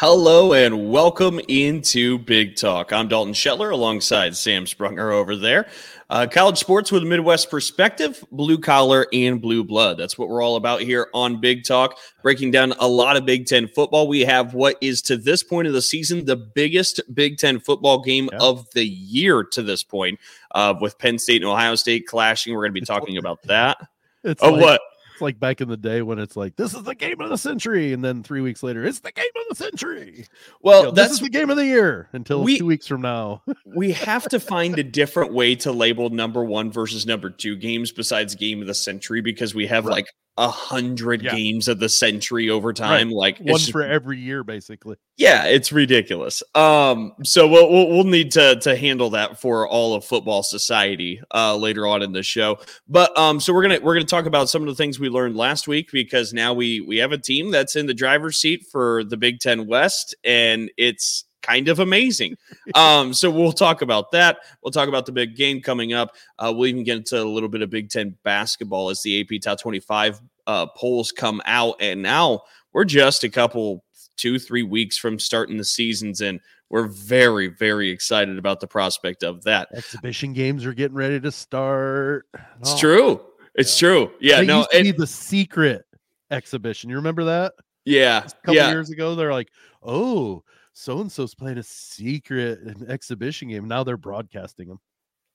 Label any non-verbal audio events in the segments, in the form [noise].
Hello and welcome into Big Talk. I'm Dalton Shetler alongside Sam Sprunger over there. Uh, college sports with a Midwest perspective, blue collar and blue blood. That's what we're all about here on Big Talk, breaking down a lot of Big Ten football. We have what is to this point of the season the biggest Big Ten football game yeah. of the year to this point, uh, with Penn State and Ohio State clashing. We're going to be talking about that. [laughs] It's oh, like, what? Like back in the day when it's like this is the game of the century, and then three weeks later it's the game of the century. Well, you know, that's the game of the year until we, two weeks from now. [laughs] we have to find a different way to label number one versus number two games besides game of the century because we have right. like a hundred yeah. games of the century over time. Right. Like one for every year, basically. Yeah, it's ridiculous. Um, so we'll, we'll, we'll need to to handle that for all of football society uh later on in the show. But um, so we're gonna we're gonna talk about some of the things we learned last week because now we we have a team that's in the driver's seat for the Big Ten West, and it's kind of amazing. Um, so we'll talk about that. We'll talk about the big game coming up. Uh, we'll even get into a little bit of Big Ten basketball as the AP Top 25 uh, polls come out. And now we're just a couple, two, three weeks from starting the seasons. And we're very, very excited about the prospect of that. Exhibition games are getting ready to start. It's oh. true. It's yeah. true. Yeah. They no, used it, the secret exhibition. You remember that? Yeah. A couple yeah. years ago, they're like, oh, so and so's playing a secret exhibition game. Now they're broadcasting them.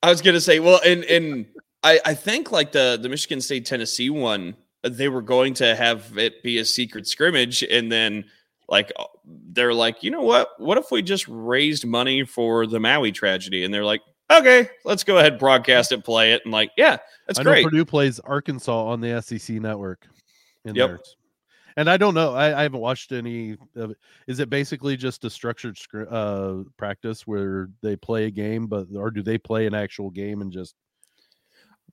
I was gonna say, well, and and [laughs] I I think like the the Michigan State Tennessee one, they were going to have it be a secret scrimmage, and then like uh, they're like, you know what? What if we just raised money for the Maui tragedy? And they're like, okay, let's go ahead, broadcast it, play it, and like, yeah, that's I great. Purdue plays Arkansas on the SEC network. In yep. Theirs. And I don't know. I, I haven't watched any of it. Is it basically just a structured uh, practice where they play a game, but or do they play an actual game and just?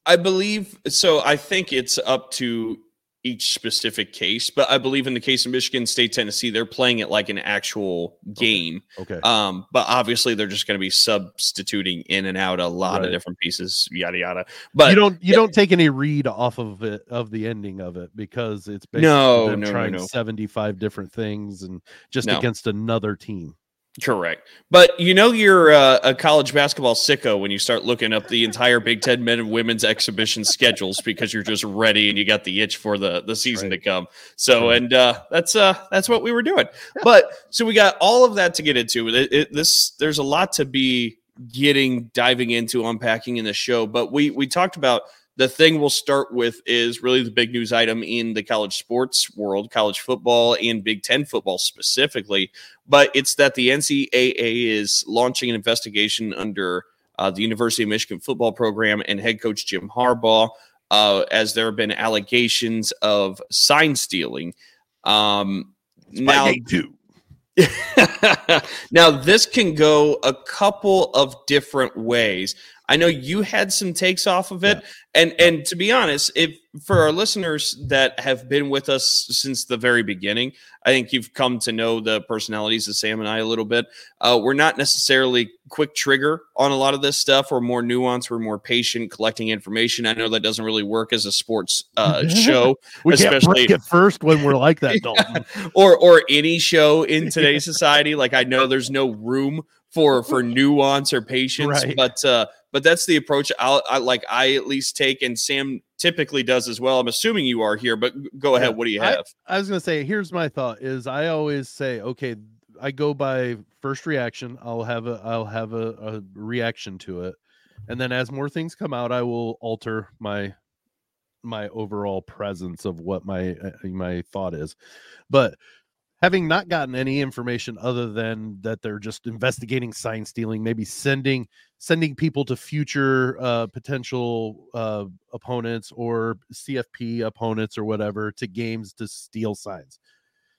I believe so. I think it's up to each specific case, but I believe in the case of Michigan State, Tennessee, they're playing it like an actual game. Okay. okay. Um, but obviously they're just going to be substituting in and out a lot right. of different pieces, yada yada. But you don't you don't take any read off of it of the ending of it because it's basically no, them no, trying no, no. seventy five different things and just against another team. Correct. But you know you're uh, a college basketball sicko when you start looking up the entire Big Ten men and women's exhibition schedules because you're just ready and you got the itch for the the season right. to come. So right. and uh, that's uh that's what we were doing. Yeah. But so we got all of that to get into. It, it, this there's a lot to be getting diving into unpacking in the show. But we we talked about the thing we'll start with is really the big news item in the college sports world, college football and Big Ten football specifically. But it's that the NCAA is launching an investigation under uh, the University of Michigan football program and head coach Jim Harbaugh, uh, as there have been allegations of sign stealing. Um, now, [laughs] now, this can go a couple of different ways. I know you had some takes off of it, yeah. and and to be honest, if for our listeners that have been with us since the very beginning, I think you've come to know the personalities of Sam and I a little bit. Uh, we're not necessarily quick trigger on a lot of this stuff. We're more nuanced. We're more patient, collecting information. I know that doesn't really work as a sports uh, [laughs] show, we especially can't break first when we're like that, Dalton, [laughs] or or any show in [laughs] today's society. Like I know there's no room for for nuance or patience, right. but. uh but that's the approach I'll, I like. I at least take, and Sam typically does as well. I'm assuming you are here, but go ahead. What do you have? I, I was going to say, here's my thought: is I always say, okay, I go by first reaction. I'll have a, I'll have a, a reaction to it, and then as more things come out, I will alter my my overall presence of what my uh, my thought is. But having not gotten any information other than that they're just investigating sign stealing, maybe sending sending people to future uh, potential uh, opponents or CFP opponents or whatever to games to steal signs.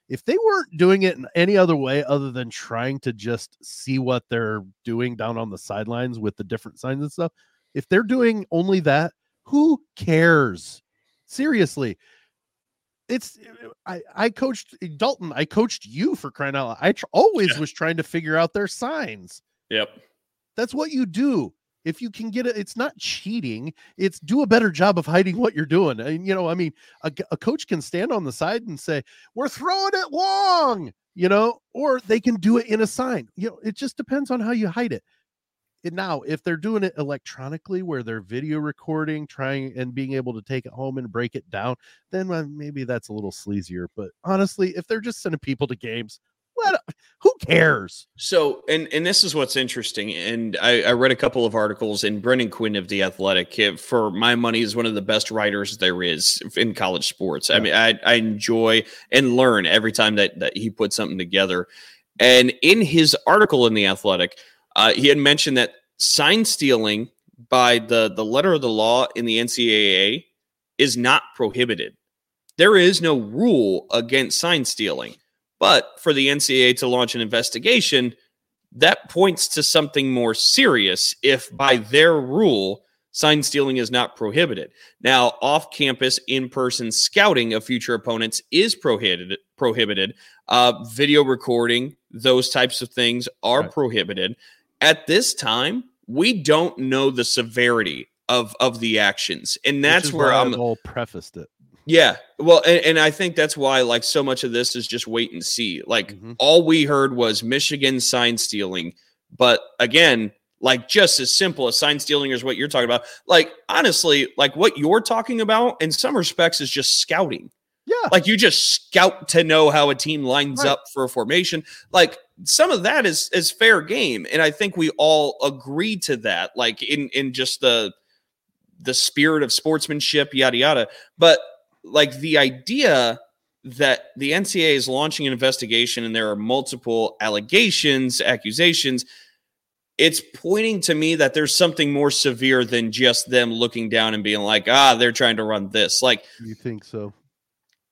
If they weren't doing it in any other way other than trying to just see what they're doing down on the sidelines with the different signs and stuff, if they're doing only that, who cares? Seriously, it's I I coached Dalton. I coached you for crying out loud. I tr- always yeah. was trying to figure out their signs. Yep. That's what you do. If you can get it, it's not cheating. It's do a better job of hiding what you're doing. And you know, I mean, a, a coach can stand on the side and say, "We're throwing it long." you know, or they can do it in a sign. You know, it just depends on how you hide it. And now, if they're doing it electronically, where they're video recording, trying and being able to take it home and break it down, then maybe that's a little sleazier. But honestly, if they're just sending people to games, what? Who cares? So, and and this is what's interesting. And I, I read a couple of articles, and Brendan Quinn of the Athletic, eh, for my money, is one of the best writers there is in college sports. Yeah. I mean, I, I enjoy and learn every time that that he puts something together. And in his article in the Athletic uh, he had mentioned that sign stealing by the, the letter of the law in the NCAA is not prohibited. There is no rule against sign stealing. But for the NCAA to launch an investigation, that points to something more serious if by their rule, sign stealing is not prohibited. Now, off campus, in person scouting of future opponents is prohibited. prohibited. Uh, video recording, those types of things are right. prohibited at this time, we don't know the severity of of the actions, and that's where I'm all prefaced it. Yeah, well, and, and, I think that's why like so much of this is just wait and see. Like mm-hmm. all we heard was Michigan sign stealing, but again, like just as simple as sign stealing is what you're talking about. Like honestly, like what you're talking about in some respects is just scouting. Yeah. Like you just scout to know how a team lines right. up for a formation. Like some of that is is fair game. And I think we all agree to that, like in in just the the spirit of sportsmanship, yada yada. But like the idea that the NCAA is launching an investigation and there are multiple allegations, accusations, it's pointing to me that there's something more severe than just them looking down and being like, ah, they're trying to run this. Like, you think so?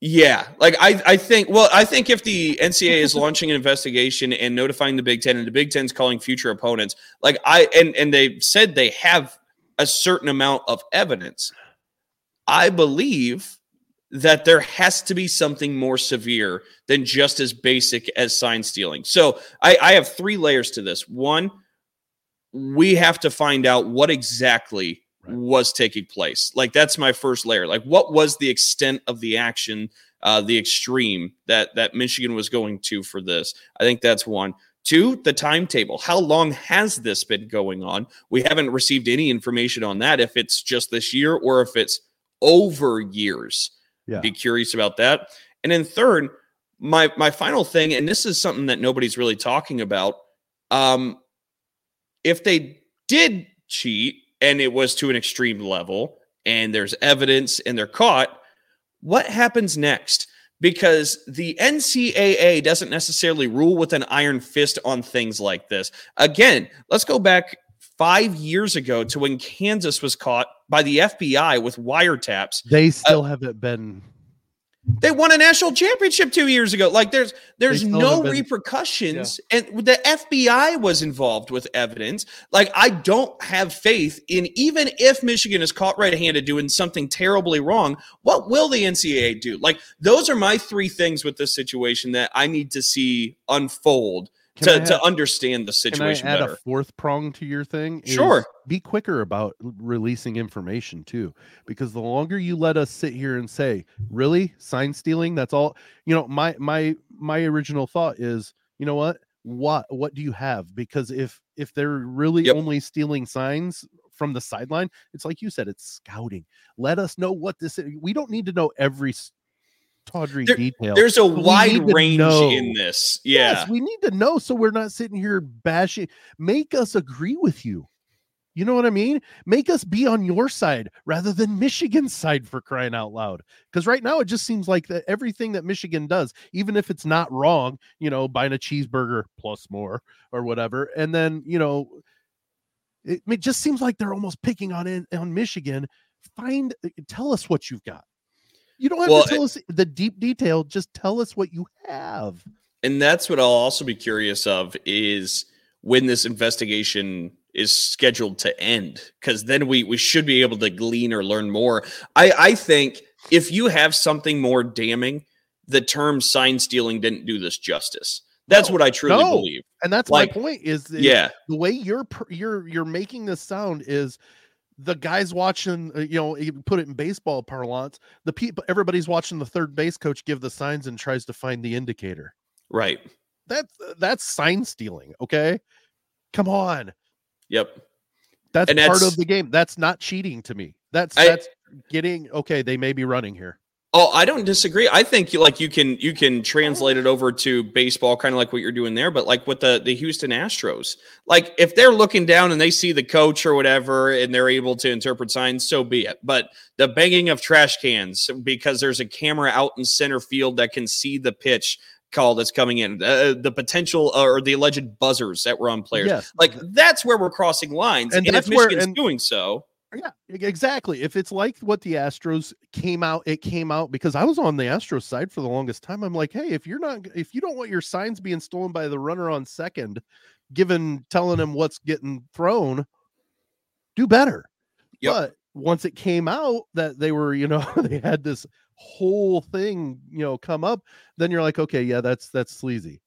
Yeah, like I, I think. Well, I think if the NCAA is launching an investigation and notifying the Big Ten, and the Big Ten's calling future opponents, like I and and they said they have a certain amount of evidence, I believe that there has to be something more severe than just as basic as sign stealing. So I, I have three layers to this. One, we have to find out what exactly right. was taking place. Like that's my first layer. Like what was the extent of the action, uh, the extreme that that Michigan was going to for this? I think that's one. Two, the timetable. How long has this been going on? We haven't received any information on that. If it's just this year or if it's over years, yeah. be curious about that. And then third, my my final thing, and this is something that nobody's really talking about. Um, if they did cheat and it was to an extreme level and there's evidence and they're caught, what happens next? Because the NCAA doesn't necessarily rule with an iron fist on things like this. Again, let's go back five years ago to when Kansas was caught by the FBI with wiretaps. They still uh, haven't been they won a national championship two years ago. Like there's there's no been, repercussions, yeah. and the FBI was involved with evidence. Like I don't have faith in even if Michigan is caught red-handed doing something terribly wrong, what will the NCAA do? Like those are my three things with this situation that I need to see unfold to, have, to understand the situation can I add better. a fourth prong to your thing? Sure. Be quicker about releasing information too, because the longer you let us sit here and say, "Really, sign stealing?" That's all. You know, my my my original thought is, you know what? What what do you have? Because if if they're really yep. only stealing signs from the sideline, it's like you said, it's scouting. Let us know what this is. We don't need to know every tawdry there, detail. There's a wide range in this. Yeah. Yes, we need to know so we're not sitting here bashing. Make us agree with you. You know what I mean? Make us be on your side rather than Michigan's side for crying out loud. Because right now it just seems like that everything that Michigan does, even if it's not wrong, you know, buying a cheeseburger plus more or whatever, and then you know, it, it just seems like they're almost picking on in, on Michigan. Find, uh, tell us what you've got. You don't have well, to tell eh us the deep detail. Just tell us what you have. And that's what I'll also be curious of is when this investigation is scheduled to end, because then we we should be able to glean or learn more. I I think if you have something more damning, the term sign stealing didn't do this justice. That's no, what I truly no. believe. And that's like, my point is, is yeah, the way you're you're you're making this sound is the guys watching, uh, you know, you put it in baseball parlance, the people, everybody's watching the third base coach give the signs and tries to find the indicator. Right. That's that's sign stealing. Okay, come on. Yep. That's And part that's- of the game. That's not cheating to me. That's I- that's getting okay. They may be running here. Oh, I don't disagree. I think like you can you can translate it over to baseball, kind of like what you're doing there. But like with the the Houston Astros, like if they're looking down and they see the coach or whatever, and they're able to interpret signs, so be it. But the banging of trash cans because there's a camera out in center field that can see the pitch call that's coming in, uh, the potential uh, or the alleged buzzers that were on players, Yes. like that's where we're crossing lines. And And, if where- Michigan's and- doing so, Yeah, exactly. If it's like what the Astros came out, it came out because I was on the Astros side for the longest time. I'm like, hey, if you're not, if you don't want your signs being stolen by the runner on second, given telling him what's getting thrown, do better. Yep. But once it came out that they were, you know, [laughs] they had this whole thing, you know, come up, then you're like, okay, yeah, that's that's sleazy.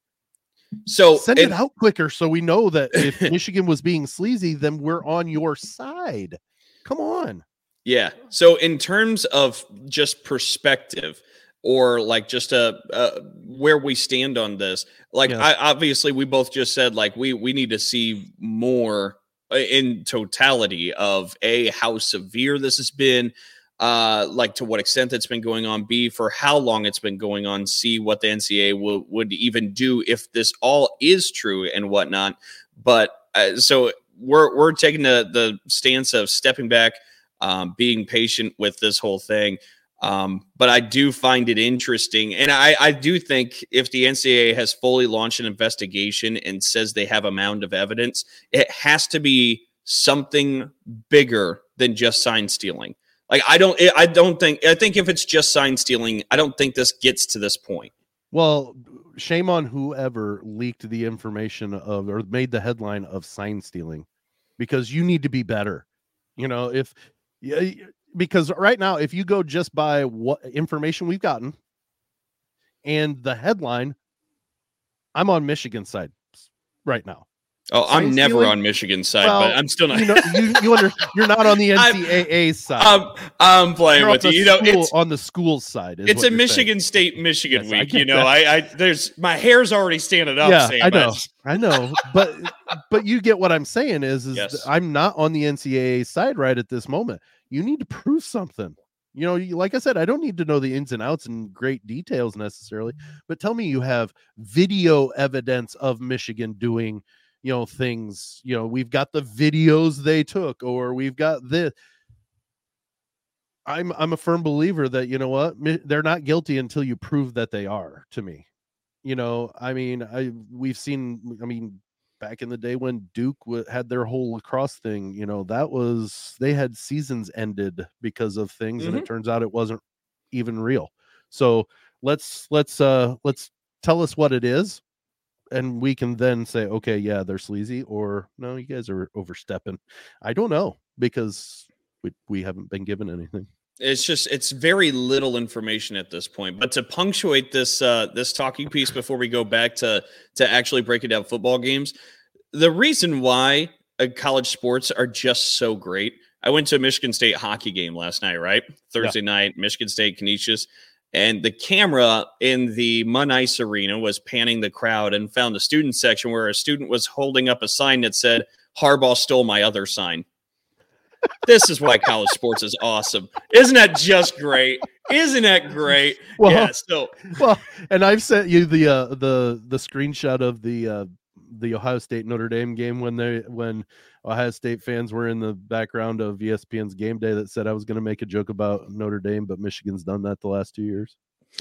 so Send and- it out quicker so we know that if [laughs] Michigan was being sleazy, then we're on your side. Come on. Yeah. So in terms of just perspective or like just a uh, where we stand on this, like Yeah. I obviously we both just said like we we need to see more uh, in totality of a how severe this has been uh like to what extent it's been going on b for how long it's been going on c what the NCAA will, would even do if this all is true and whatnot but uh, so we're we're taking the the stance of stepping back um, being patient with this whole thing. Um, but I do find it interesting. And I, I do think if the NCAA has fully launched an investigation and says they have a mound of evidence, it has to be something bigger than just sign stealing. Like I don't, I don't think. I think if it's just sign stealing, I don't think this gets to this point. Well, shame on whoever leaked the information of or made the headline of sign stealing because you need to be better. You know, if because right now if you go just by what information we've gotten and the headline I'm on Michigan side right now. Oh, I'm never on Michigan's side, Well, but I'm still not. You know, you, you under, you're not on the [laughs] I'm- NCAA side. I'm, I'm playing You're with you. You know, it's on the school side. it's a you're saying. Michigan State Michigan Yes, week. You know, that. I, I there's my hair's already standing up. yeah, Sam, I know, I know, but but you get what I'm saying is is Yes. I'm not on the NCAA side right at this moment. You need to prove something. You know, you, like I said, I don't need to know the ins and outs and great details necessarily, but tell me you have video evidence of Michigan doing, you know, things. You know, we've got the videos they took, or we've got this. I'm I'm a firm believer that you know what they're not guilty until you prove that they are. To me, you know, I mean, I we've seen. I mean, back in the day when Duke w- had their whole lacrosse thing, you know, that was they had seasons ended because of things, and it turns out it wasn't even real. So let's let's uh let's tell us what it is, and we can then say, okay, yeah, they're sleazy, or no, you guys are overstepping. I don't know because we we haven't been given anything. it's just it's very little information at this point. But to punctuate this uh, this talking piece before we go back to to actually breaking down football games, the reason why uh, college sports are just so great. I went to a Michigan State hockey game last night, right? Thursday night, Michigan State Canisius. And the camera in the Munn Ice Arena was panning the crowd and found the student section where a student was holding up a sign that said, Harbaugh stole my other sign. this is why college sports is awesome. Isn't that just great? Isn't that great? Well, yeah. So well, and I've sent you the uh the the screenshot of the uh the Ohio State Notre Dame game when they when Ohio State fans were in the background of ESPN's game day that said I was going to make a joke about Notre Dame, but Michigan's done that the last two years.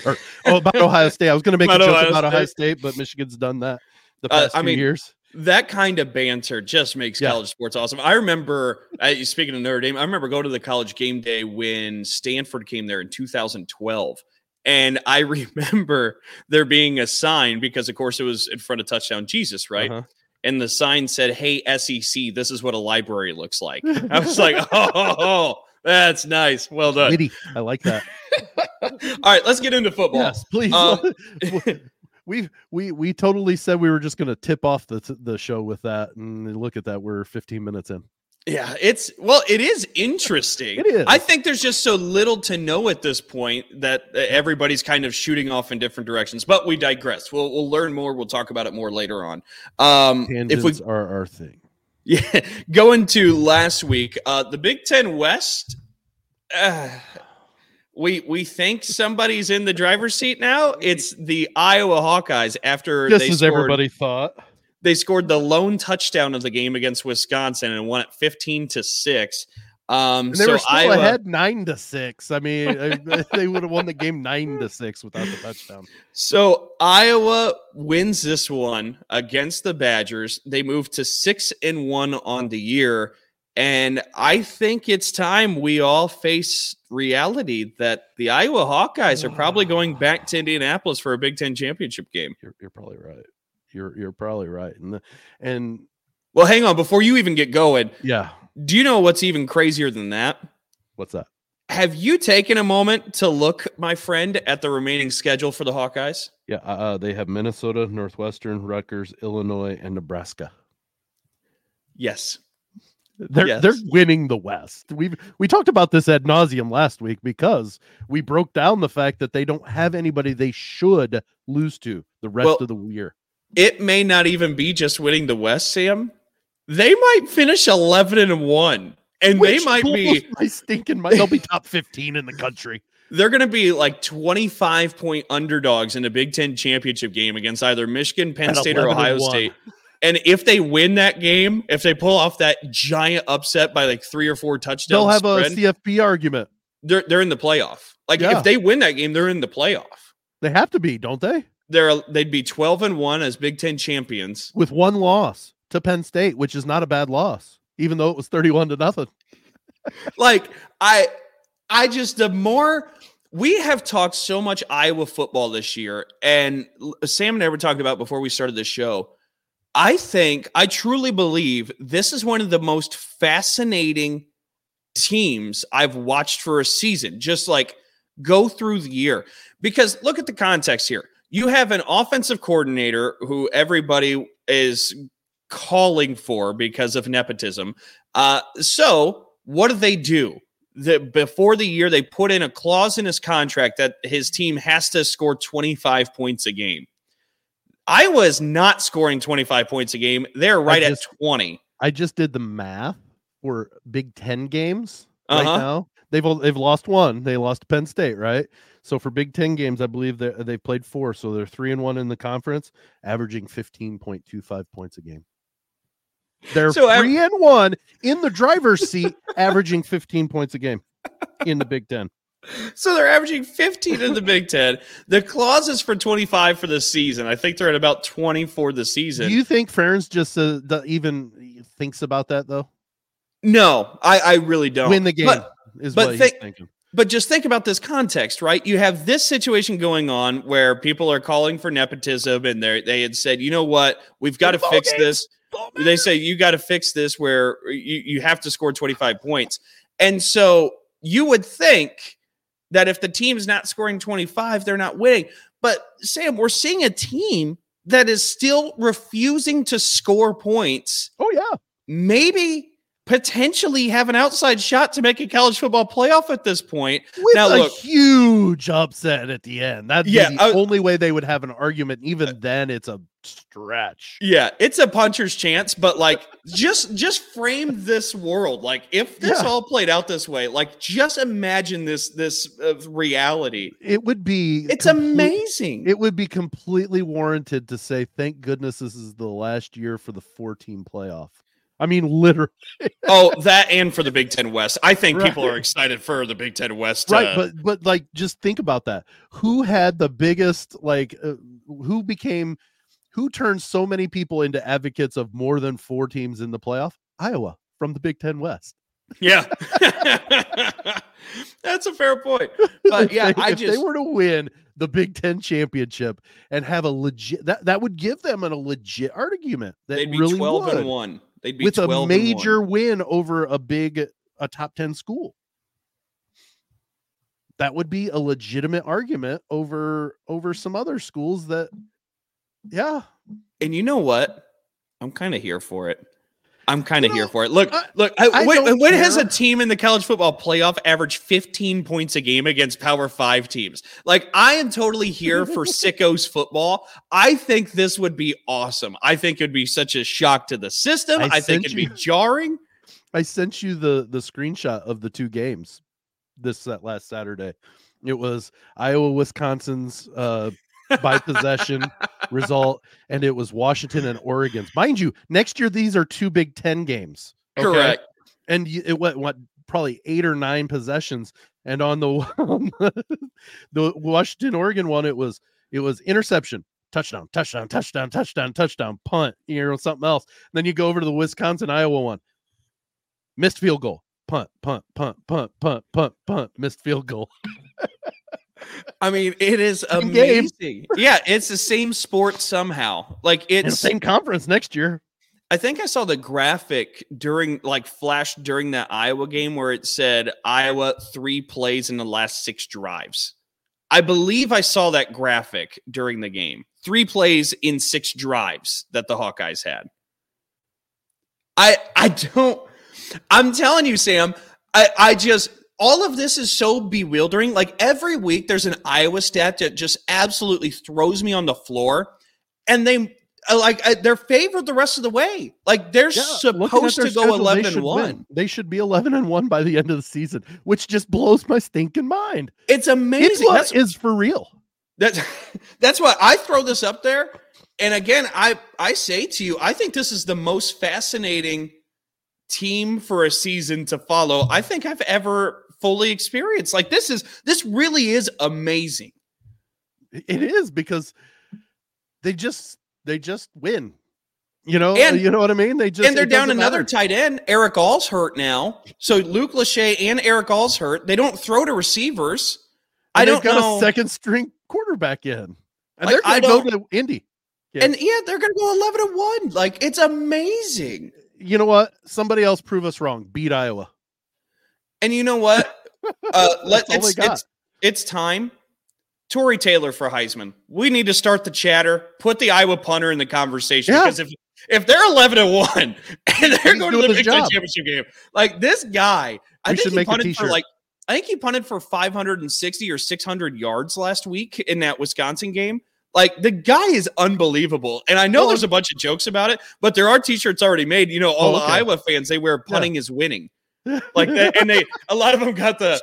Or oh, about Ohio State, I was going to make a joke Ohio about Ohio State. State, but Michigan's done that the Uh, past I two mean, years. that kind of banter just makes Yeah. college sports awesome. I remember, uh, speaking of Notre Dame, I remember going to the college game day when Stanford came there in 2012. And I [laughs] remember there being a sign because, of course, it was in front of Touchdown Jesus, right? Uh-huh. And the sign said, Hey, SEC, this is what a library looks like. [laughs] I was like, Oh, that's nice. Well done. Witty. I like that. [laughs] All right, let's get into football. Yes, please. Um, we we we totally said we were just going to tip off the the show with that, and look at that, we're 15 minutes in. Yeah, it's well, it is interesting. It is. I think there's just so little to know at this point that everybody's kind of shooting off in different directions. But we digress. We'll we'll learn more. We'll talk about it more later on. Um, Tangents if we are our thing. yeah, [laughs] going to last week, uh, the Big Ten West. Uh, we we think somebody's in the driver's seat now. It's the Iowa Hawkeyes after Just they as scored, everybody thought. They scored the lone touchdown of the game against Wisconsin and won it fifteen to six. Um, And they so were still Iowa, ahead nine to six. I mean, [laughs] they would have won the game nine to six without the touchdown. So Iowa wins this one against the Badgers. They move to six and one on the year. And I think it's time we all face reality that the Iowa Hawkeyes are probably going back to [sighs] Indianapolis for a Big Ten championship game. You're, you're probably right. You're you're probably right. And the, and Well, hang on. Before you even get going, yeah, do you know what's even crazier than that? what's that? Have you taken a moment to look, my friend, at the remaining schedule for the Hawkeyes? Yeah, uh, uh, they have Minnesota, Northwestern, Rutgers, Illinois, and Nebraska. Yes. They're Yes. they're winning the West. We've we talked about this ad nauseum last week because we broke down the fact that they don't have anybody they should lose to the rest Well, of the year. It may not even be just winning the West, Sam. They might finish 11 and 1. And they might be, my stinking mind. They'll be top 15 in the country. they're going to be like 25 point underdogs in a Big Ten championship game against either Michigan, Penn At State, or 11 and Ohio. State. And if they win that game, if they pull off that giant upset by like three or four touchdowns, They'll have spread, a CFP argument. they're, they're in the playoff. Like Yeah. if they win that game, they're in the playoff. They have to be, don't they? They're, they'd be 12 and 1 as Big Ten champions. With one loss to Penn State, which is not a bad loss, even though it was 31 to nothing. [laughs] like I I just the more we have talked so much Iowa football this year, and Sam and I were talking about before we started the show. I think I truly believe this is one of the most fascinating teams I've watched for a season. Just like go through the year because look at the context here. You have an offensive coordinator who everybody is calling for because of nepotism. Uh, so what do they do? The, before the year, they put in a clause in his contract that his team has to score 25 points a game. I was not scoring 25 points a game. They're right just- at 20. I just did the math for Big Ten games right Uh-huh. now. They've they've lost one. They lost Penn State, right? So for Big Ten games, I believe they they've played four. So they're three and one in the conference, averaging fifteen point two five points a game. They're So three and one in the driver's seat, averaging fifteen points a game in the Big Ten. So they're averaging 15 in the Big Ten. The clause is for 25 for the season. I think they're at about 20 for the season. Do you think Ferentz just uh, even thinks about that though? no, I, I really don't. Win the game But, is but what think- he's thinking. But just think about this context, right? You have this situation going on where people are calling for nepotism and they they had said, you know what, we've got to fix games this. They say you got to fix this where you, you have to score 25 points. And so you would think that if the team's not scoring 25, they're not winning. But Sam, we're seeing a team that is still refusing to score points. Oh yeah. Maybe potentially have an outside shot to make a college football playoff at this point. with Now, a look- huge upset at the end. That'd Yeah, the I- only way they would have an argument. Even then, it's a stretch. Yeah, it's a puncher's chance, but like just just frame this world. Like if this Yeah. all played out this way, like just imagine this this uh, reality. It would be. It's complete- amazing. It would be completely warranted to say, "Thank goodness this is the last year for the four-team playoff." I mean, literally, [laughs] oh, that and for the Big Ten West. I think people are excited for the Big Ten West. right? uh, But but like, just think about that. Who had the biggest like? Uh, who became? Who turned so many people into advocates of more than four teams in the playoff? Iowa from the Big Ten West. yeah, [laughs] [laughs] that's a fair point. But If yeah, they- I if they were to win the Big Ten championship and have a legit that that would give them a legit argument that they'd be really twelve would, and one. They'd be with a 12 and one. major win over a big a top 10 school. That would be a legitimate argument over over some other schools that yeah, And you know what? I'm kind of here for it. I'm kind of You here for it. Look, I- look. I, I when, don't when has a team in the college football playoff averaged 15 points a game against Power Five teams? Like, I am totally here for [laughs] sickos football. I think this would be awesome. I think it'd be such a shock to the system. I I, think it'd you- be [laughs] jarring. I sent you the the screenshot of the two games this that last Saturday. It was Iowa Wisconsin's uh by possession result and it was Washington and Oregon's. Mind you, next year these are two Big 10 games. okay? Correct. And it went what probably 8 or 9 possessions and on the [laughs] on the, the Washington Oregon one it was it was interception, touchdown, touchdown, touchdown, touchdown, touchdown, punt, you know something else. then you go over to the Wisconsin Iowa one missed field goal, punt, punt, punt, punt, punt, punt, punt, missed field goal. [laughs] I mean, it is [laughs] amazing. yeah, it's the same sport somehow. Like it's same conference next year. I think I saw the graphic during like flash during that Iowa game where it said Iowa three plays in the last six drives. I believe I saw that graphic during the game. Three plays in six drives that the Hawkeyes had. I I don't I'm telling you, Sam, I, I just all of this is so bewildering. Like every week there's an Iowa stat that just absolutely throws me on the floor. And they uh, like uh, they're favored the rest of the way. Like they're at supposed to go schedule, they 11 should and 1. win. They should be 11 and 1 by the end of the season, which just blows my stinking mind. It's It's amazing. what is for real. that's [laughs] that's why I throw this up there. And again, I I say to you, I think this is the most fascinating team for a season to follow I think I've ever fully experienced. Like this is this really is amazing. It is because they just they just win. You know, And- you know what I mean? They just and they're down another matter. tight end. Erick All's hurt now. So Luke Lachey and Erick All's hurt. They don't throw to receivers. I And they've don't got know. a second string quarterback in. And Like, they're going to go to Indy. Yeah. And yeah, they're gonna go 11 to 1. Like it's amazing. You know what? Somebody else prove us wrong. Beat Iowa. And you know what? Uh, [laughs] let, That's all they it's, it's it's time. Tory Taylor for Heisman. We need to start the chatter. Put the Iowa punter in the conversation Yeah. because if if they're eleven to one [laughs] and they're He's going to the Big Ten championship game, like this guy, I think he punted for like I think he punted for five hundred and sixty or six hundred yards last week in that Wisconsin game. Like the guy is unbelievable, and I know Well, there's a bunch of jokes about it, but there are T-shirts already made. You know, all Oh, the okay. Iowa fans they wear punting is winning, like that, and they a lot of them got the.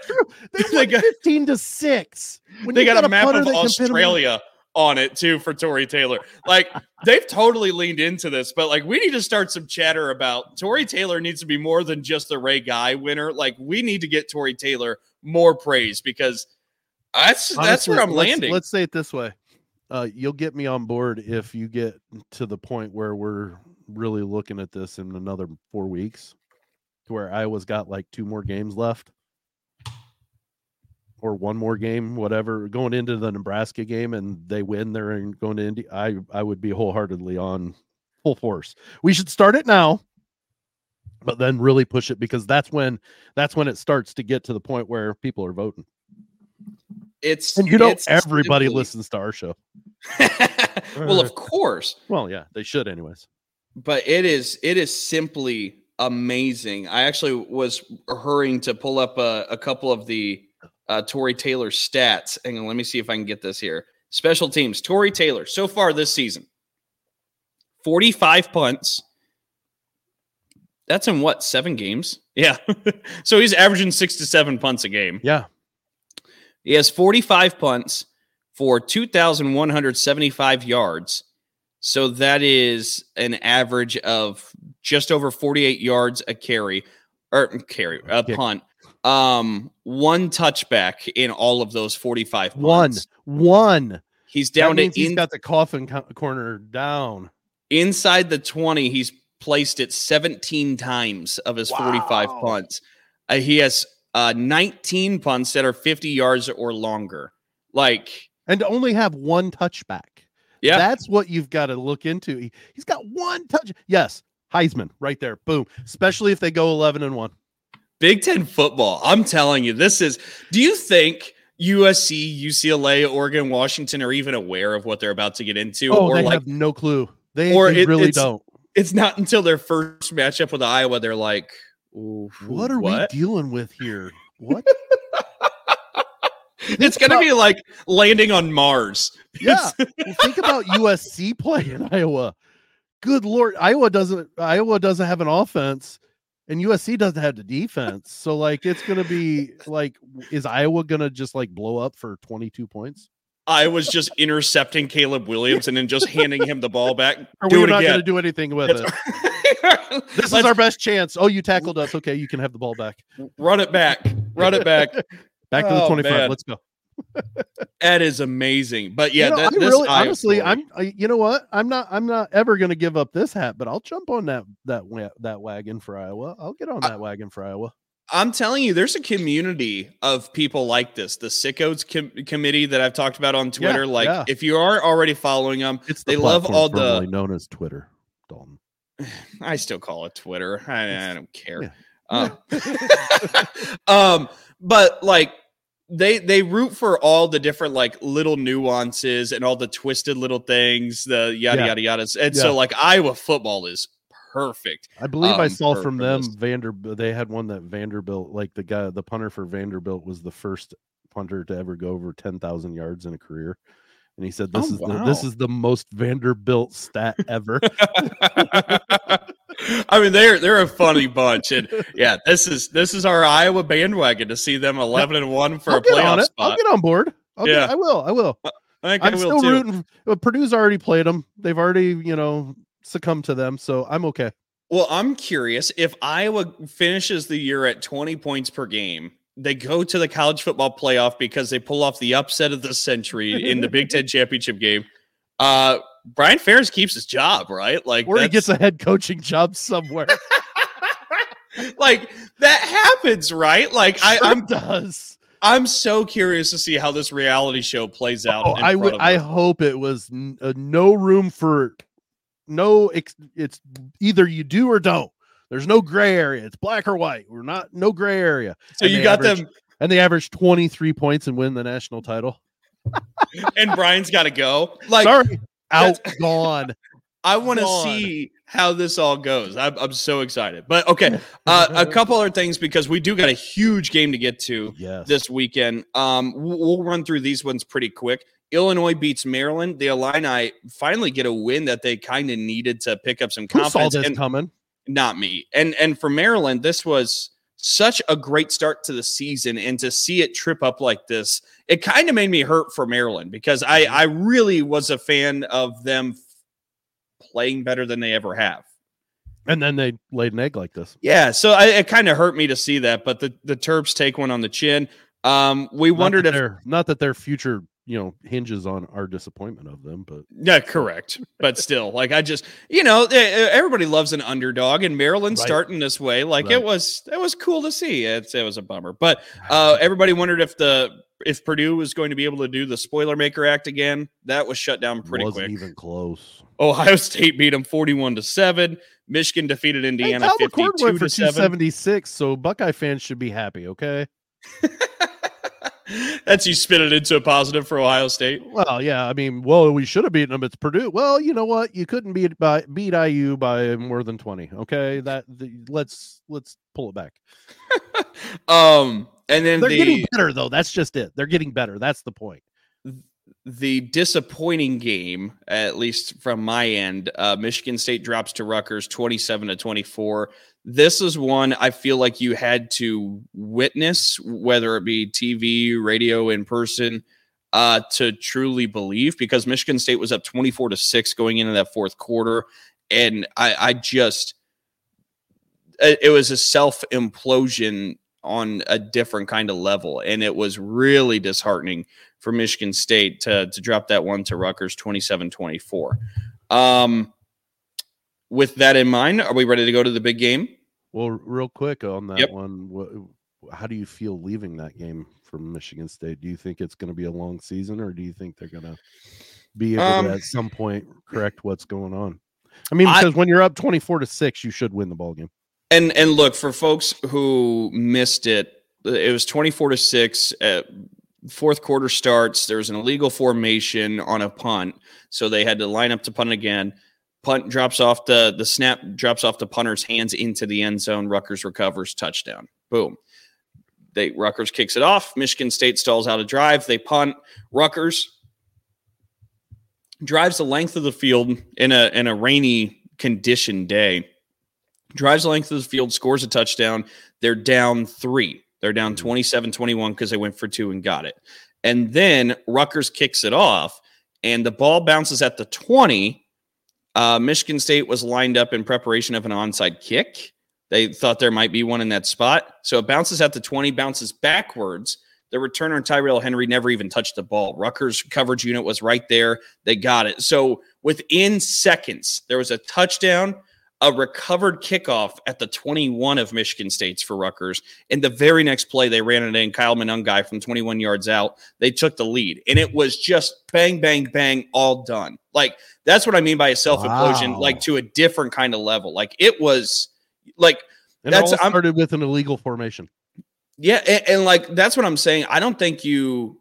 They got- 15 to 6. When they you got, a map of that can pin 'em in- Australia on it too for Tory Taylor. Like they've totally leaned into this, but like we need to start some chatter about Tory Taylor needs to be more than just the Ray Guy winner. Like we need to get Tory Taylor more praise because that's that's where I'm let's- landing. Let's say it this way. Uh, you'll get me on board if you get to the point where we're really looking at this in another four weeks, to where Iowa's got like two more games left, or one more game, whatever, going into the Nebraska game, and they win. They're in, going to Indy. I I would be wholeheartedly on full force. We should start it now, but then really push it because that's when that's when it starts to get to the point where people are voting. It's And you know, everybody listens to our show. [laughs] well, of course, Well, yeah, they should, anyways. but it is it is simply amazing. I actually was hurrying to pull up a, a couple of the uh, Tory Taylor stats. Hang on, let me see if I can get this here. Special teams, Tory Taylor so far this season, forty-five punts. That's in what seven games? [laughs] Yeah, so he's averaging six to seven punts a game. Yeah, He has 45 punts for 2,175 yards. So that is an average of just over 48 yards a carry or carry a punt. Um, one touchback in all of those 45 one, punts. one. He's Down to means he's in, got the coffin co- corner down. inside the 20. He's placed it 17 times of his 45 punts. Uh, he has uh, 19 punts that are 50 yards or longer. Like, and to only have one touchback. yeah. That's what you've got to look into. He, has got one touch. Yes, Heisman right there. Boom. Especially if they go 11 and 1. Big Ten football. I'm telling you, this is. Do you think USC, UCLA, Oregon, Washington are even aware of what they're about to get into, Oh, or they like, have no clue. They, or they it- really it's- don't. it's not until their first matchup with Iowa they're like, what are what? we dealing with here? What? [laughs] it's going to be like landing on Mars. Yeah. well, think about USC play in Iowa. Good lord, Iowa doesn't Iowa doesn't have an offense and USC doesn't have the defense. So like it's going to be [laughs] like is Iowa going to just like blow up for 22 points? I was just intercepting Caleb Williams and then just handing him the ball back. Are we were not going to do anything with it. [laughs] this Let's, is our best chance. Oh, you tackled us. Okay, you can have the ball back. Run it back. Run it back. [laughs] back to the 25. Man. Let's go that is amazing. But yeah, you know, that, really, honestly, I'm I, you know what? I'm not I'm not ever going to give up this hat, but I'll jump on that that that wagon for Iowa. I'll get on that I, wagon for Iowa. I'm telling you, there's a community of people like this. The Sickos com- committee that I've talked about on Twitter. Yeah, like, yeah. if you are already following them, it's the they love all the known as Twitter. Dalton. [sighs] I still call it Twitter. I, I don't care. Yeah. Um, [laughs] um, but like they they root for all the different like little nuances and all the twisted little things, the yada yeah. yada yada. And yeah. so like Iowa football is perfect. I believe um, I saw for, from for them Vanderbilt. They had one that Vanderbilt, like the guy, the punter for Vanderbilt, was the first punter to ever go over ten thousand yards in a career. And he said, "This oh, is wow. the, this is the most Vanderbilt stat ever." [laughs] [laughs] [laughs] I mean, they're they're a funny bunch, and yeah, this is this is our Iowa bandwagon to see them eleven and one for I'll a playoff spot. I'll get on board. I'll yeah, get, I will. I will. I am still too. rooting. Purdue's already played them. They've already, you know, succumbed to them, so I'm okay. Well, I'm curious if Iowa finishes the year at 20 points per game. They go to the college football playoff because they pull off the upset of the century in the Big Ten [laughs] championship game. Uh, Brian Ferentz keeps his job, right? Like, or he gets a head coaching job somewhere. [laughs] like that happens, right? Like sure I, I'm does. I'm so curious to see how this reality show plays out. Oh, I would. I hope it was n- uh, no room for no. Ex- it's either you do or don't. There's no gray area. It's black or white. We're not no gray area. So and you got average, them, and they average 23 points and win the national title. [laughs] and Brian's got to go. Like, sorry, out gone. [laughs] I want to see how this all goes. I'm, I'm so excited. But okay, uh, a [laughs] couple other things because we do got a huge game to get to yes. this weekend. Um, we'll run through these ones pretty quick. Illinois beats Maryland. The Illini finally get a win that they kind of needed to pick up some confidence. Who saw this and coming? Not me. And and for Maryland, this was such a great start to the season and to see it trip up like this it kind of made me hurt for maryland because i mm-hmm. i really was a fan of them playing better than they ever have. And then they laid an egg like this. Yeah so I, it kind of hurt me to see that but the the terps take one on the chin. Um we not wondered if not that their future you know hinges on our disappointment of them but yeah correct but still like i just you know everybody loves an underdog and maryland right. starting this way like right. it was it was cool to see. It, it was a bummer but [sighs] uh everybody wondered if the if purdue was going to be able to do the spoiler maker act again. That was shut down pretty Wasn't quick. even close. Ohio state beat them 41 to 7 michigan defeated indiana hey, 52 to 76 so buckeye fans should be happy okay [laughs] [laughs] That's you spin it into a positive for Ohio State. Well, yeah, I mean, well, we should have beaten them. It's Purdue. Well, you know what? You couldn't beat by beat IU by more than twenty. Okay, that the, let's let's pull it back. [laughs] um, and then they're the, getting better though. That's just it. They're getting better. That's the point. The disappointing game, at least from my end, uh, Michigan State drops to Rutgers, twenty-seven to twenty-four this is one I feel like you had to witness, whether it be TV, radio, in person, uh, to truly believe because Michigan State was up 24 to 6 going into that fourth quarter. And I, I just, it was a self implosion on a different kind of level. And it was really disheartening for Michigan State to, to drop that one to Rutgers 27 24. Um, with that in mind, are we ready to go to the big game? Well, real quick on that yep. one, what, how do you feel leaving that game from Michigan State? Do you think it's going to be a long season, or do you think they're going to be able um, to at some point correct what's going on? I mean, because I, when you're up twenty four to six, you should win the ball game. And and look for folks who missed it, it was twenty four to six. At, fourth quarter starts. There was an illegal formation on a punt, so they had to line up to punt again Punt drops off the the snap drops off the punter's hands into the end zone. Rutgers recovers touchdown. Boom. They Rutgers kicks it off. Michigan State stalls out a drive. They punt. Rutgers drives the length of the field in a in a rainy condition day. Drives the length of the field, scores a touchdown. They're down three. They're down mm-hmm. 27 21 because they went for two and got it. And then Rutgers kicks it off, and the ball bounces at the 20. Uh, Michigan State was lined up in preparation of an onside kick. They thought there might be one in that spot. So it bounces at the 20, bounces backwards. The returner, Tyrell Henry, never even touched the ball. Rutgers coverage unit was right there. They got it. So within seconds, there was a touchdown a recovered kickoff at the 21 of Michigan State's for Rutgers. And the very next play, they ran it in Kyle Monangai from 21 yards out. They took the lead, and it was just bang, bang, bang, all done. Like that's what I mean by a self implosion, wow. like to a different kind of level. Like it was like and that's all started I'm, with an illegal formation. Yeah, and, and like that's what I'm saying. I don't think you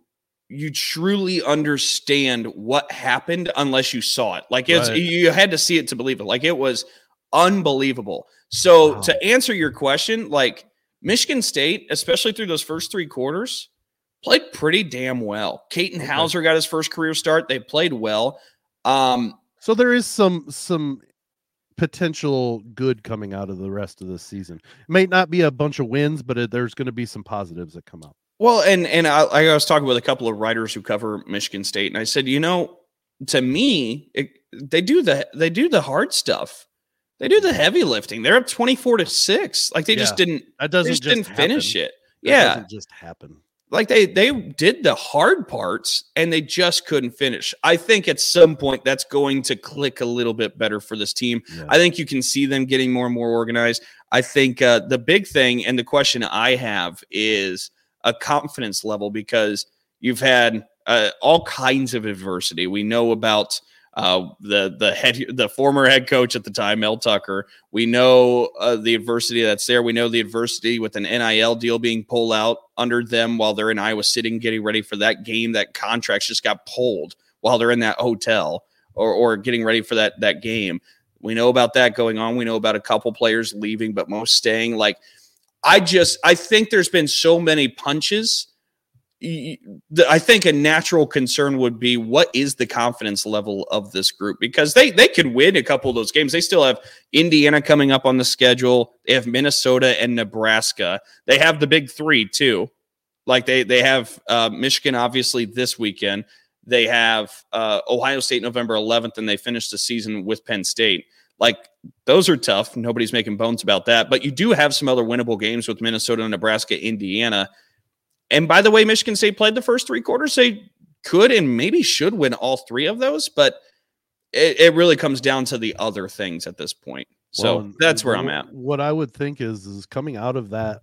you truly understand what happened unless you saw it. Like it's right. you had to see it to believe it. Like it was unbelievable. So wow. to answer your question, like Michigan State, especially through those first three quarters, played pretty damn well. Katin okay. Houser got his first career start. They played well. Um, so there is some some potential good coming out of the rest of the season. It may not be a bunch of wins, but it, there's going to be some positives that come out. Well, and and I, I, was talking with a couple of writers who cover Michigan State, and I said, you know, to me, it, they do the they do the hard stuff. They do the heavy lifting. They're up 24 to 6. Like they yeah, just didn't that doesn't just, just didn't happen. finish it. That yeah. just happen. Like they they did the hard parts and they just couldn't finish. I think at some point that's going to click a little bit better for this team. Yeah. I think you can see them getting more and more organized. I think uh, the big thing and the question I have is a confidence level because you've had uh, all kinds of adversity. We know about uh, the the head the former head coach at the time, Mel Tucker. We know uh, the adversity that's there. We know the adversity with an NIL deal being pulled out under them while they're in Iowa City getting ready for that game. That contracts just got pulled while they're in that hotel or or getting ready for that that game. We know about that going on. We know about a couple players leaving, but most staying. Like I just I think there's been so many punches I think a natural concern would be what is the confidence level of this group because they they could win a couple of those games. They still have Indiana coming up on the schedule. They have Minnesota and Nebraska. They have the big three too. Like they they have uh, Michigan obviously this weekend. They have uh, Ohio State November 11th, and they finish the season with Penn State. Like those are tough. Nobody's making bones about that. But you do have some other winnable games with Minnesota, Nebraska, Indiana and by the way, Michigan State played the first three quarters. They could and maybe should win all three of those, but it, it really comes down to the other things at this point. So well, that's where I'm at. What I would think is is coming out of that,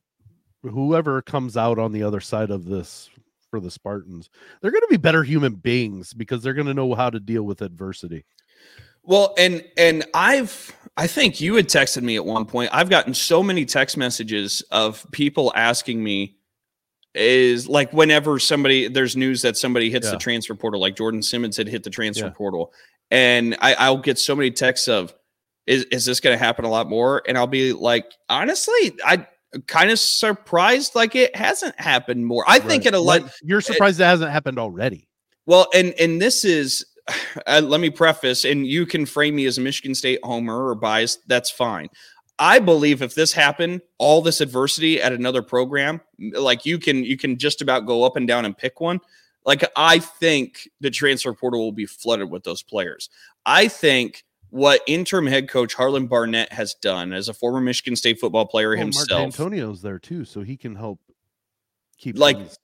whoever comes out on the other side of this for the Spartans, they're going to be better human beings because they're going to know how to deal with adversity. Well, and and I've I think you had texted me at one point. I've gotten so many text messages of people asking me is like whenever somebody there's news that somebody hits yeah. the transfer portal, like Jordan Simmons had hit the transfer yeah. portal, and I, I'll get so many texts of, "Is is this going to happen a lot more?" And I'll be like, honestly, I kind of surprised like it hasn't happened more. I right. think it a lot. You're surprised it, it, hasn't happened already. Well, and and this is. [sighs] Uh, let me preface, and you can frame me as a Michigan State homer or biased. That's fine. I believe if this happened, all this adversity at another program, like you can you can just about go up and down and pick one. Like I think the transfer portal will be flooded with those players. I think what interim head coach Harlan Barnett has done as a former Michigan State football player well, himself. Mark Dantonio's there too, so he can help keep like things.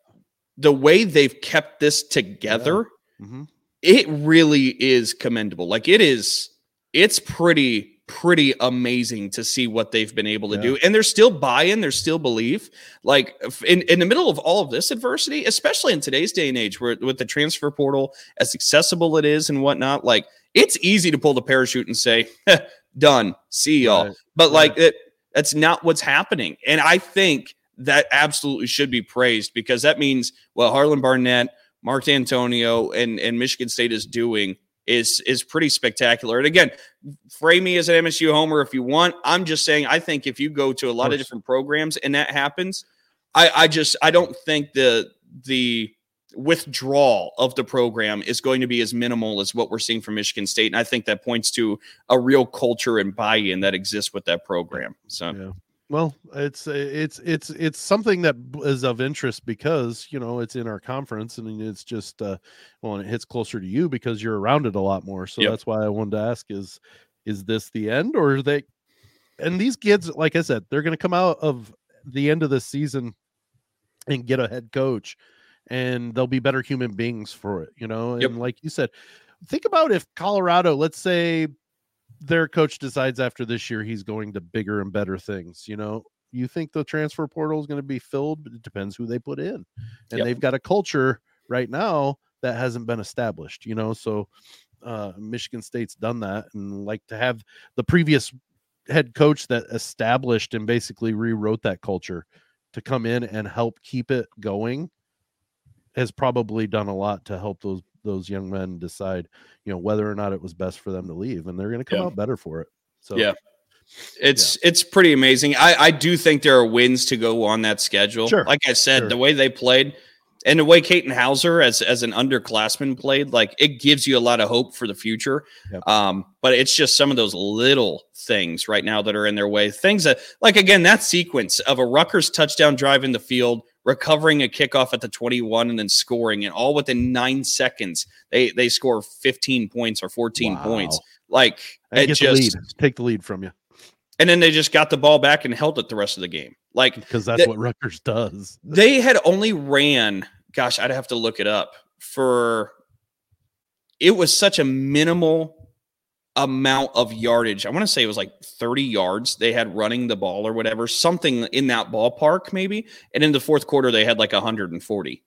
the way they've kept this together. Yeah. Mm-hmm. It really is commendable. Like it is, it's pretty pretty amazing to see what they've been able to yeah. do. And there's still buy-in, there's still belief. Like in, in the middle of all of this adversity, especially in today's day and age where with the transfer portal as accessible it is and whatnot, like it's easy to pull the parachute and say, done, see y'all. Right. But like it, that's not what's happening. And I think that absolutely should be praised because that means well, Harlan Barnett, Mark Dantonio, and, and Michigan State is doing is is pretty spectacular. And again, frame me as an MSU homer if you want. I'm just saying I think if you go to a lot of, of different programs and that happens, I, I just I don't think the the withdrawal of the program is going to be as minimal as what we're seeing from Michigan State. And I think that points to a real culture and buy-in that exists with that program. So yeah. Well, it's it's it's it's something that is of interest because you know it's in our conference and it's just uh, well, and it hits closer to you because you're around it a lot more. So yep. that's why I wanted to ask: is is this the end, or they? And these kids, like I said, they're going to come out of the end of the season and get a head coach, and they'll be better human beings for it. You know, and yep. like you said, think about if Colorado, let's say their coach decides after this year he's going to bigger and better things, you know, you think the transfer portal is going to be filled, but it depends who they put in. And yep. they've got a culture right now that hasn't been established, you know. So uh Michigan State's done that and like to have the previous head coach that established and basically rewrote that culture to come in and help keep it going has probably done a lot to help those those young men decide, you know, whether or not it was best for them to leave, and they're going to come yeah. out better for it. So yeah, it's yeah. it's pretty amazing. I I do think there are wins to go on that schedule. Sure. Like I said, sure. the way they played and the way Katin Houser as as an underclassman played, like it gives you a lot of hope for the future. Yep. Um, but it's just some of those little things right now that are in their way. Things that, like again, that sequence of a Rutgers touchdown drive in the field, recovering a kickoff at the 21 and then scoring and all within nine seconds they they score 15 points or 14 wow. points. Like it just take the lead from you. And then they just got the ball back and held it the rest of the game. Like because that's what Rutgers does. they had only ran gosh I'd have to look it up for it was such a minimal amount of yardage. I want to say it was like 30 yards they had running the ball or whatever, something in that ballpark maybe. And in the fourth quarter they had like 140.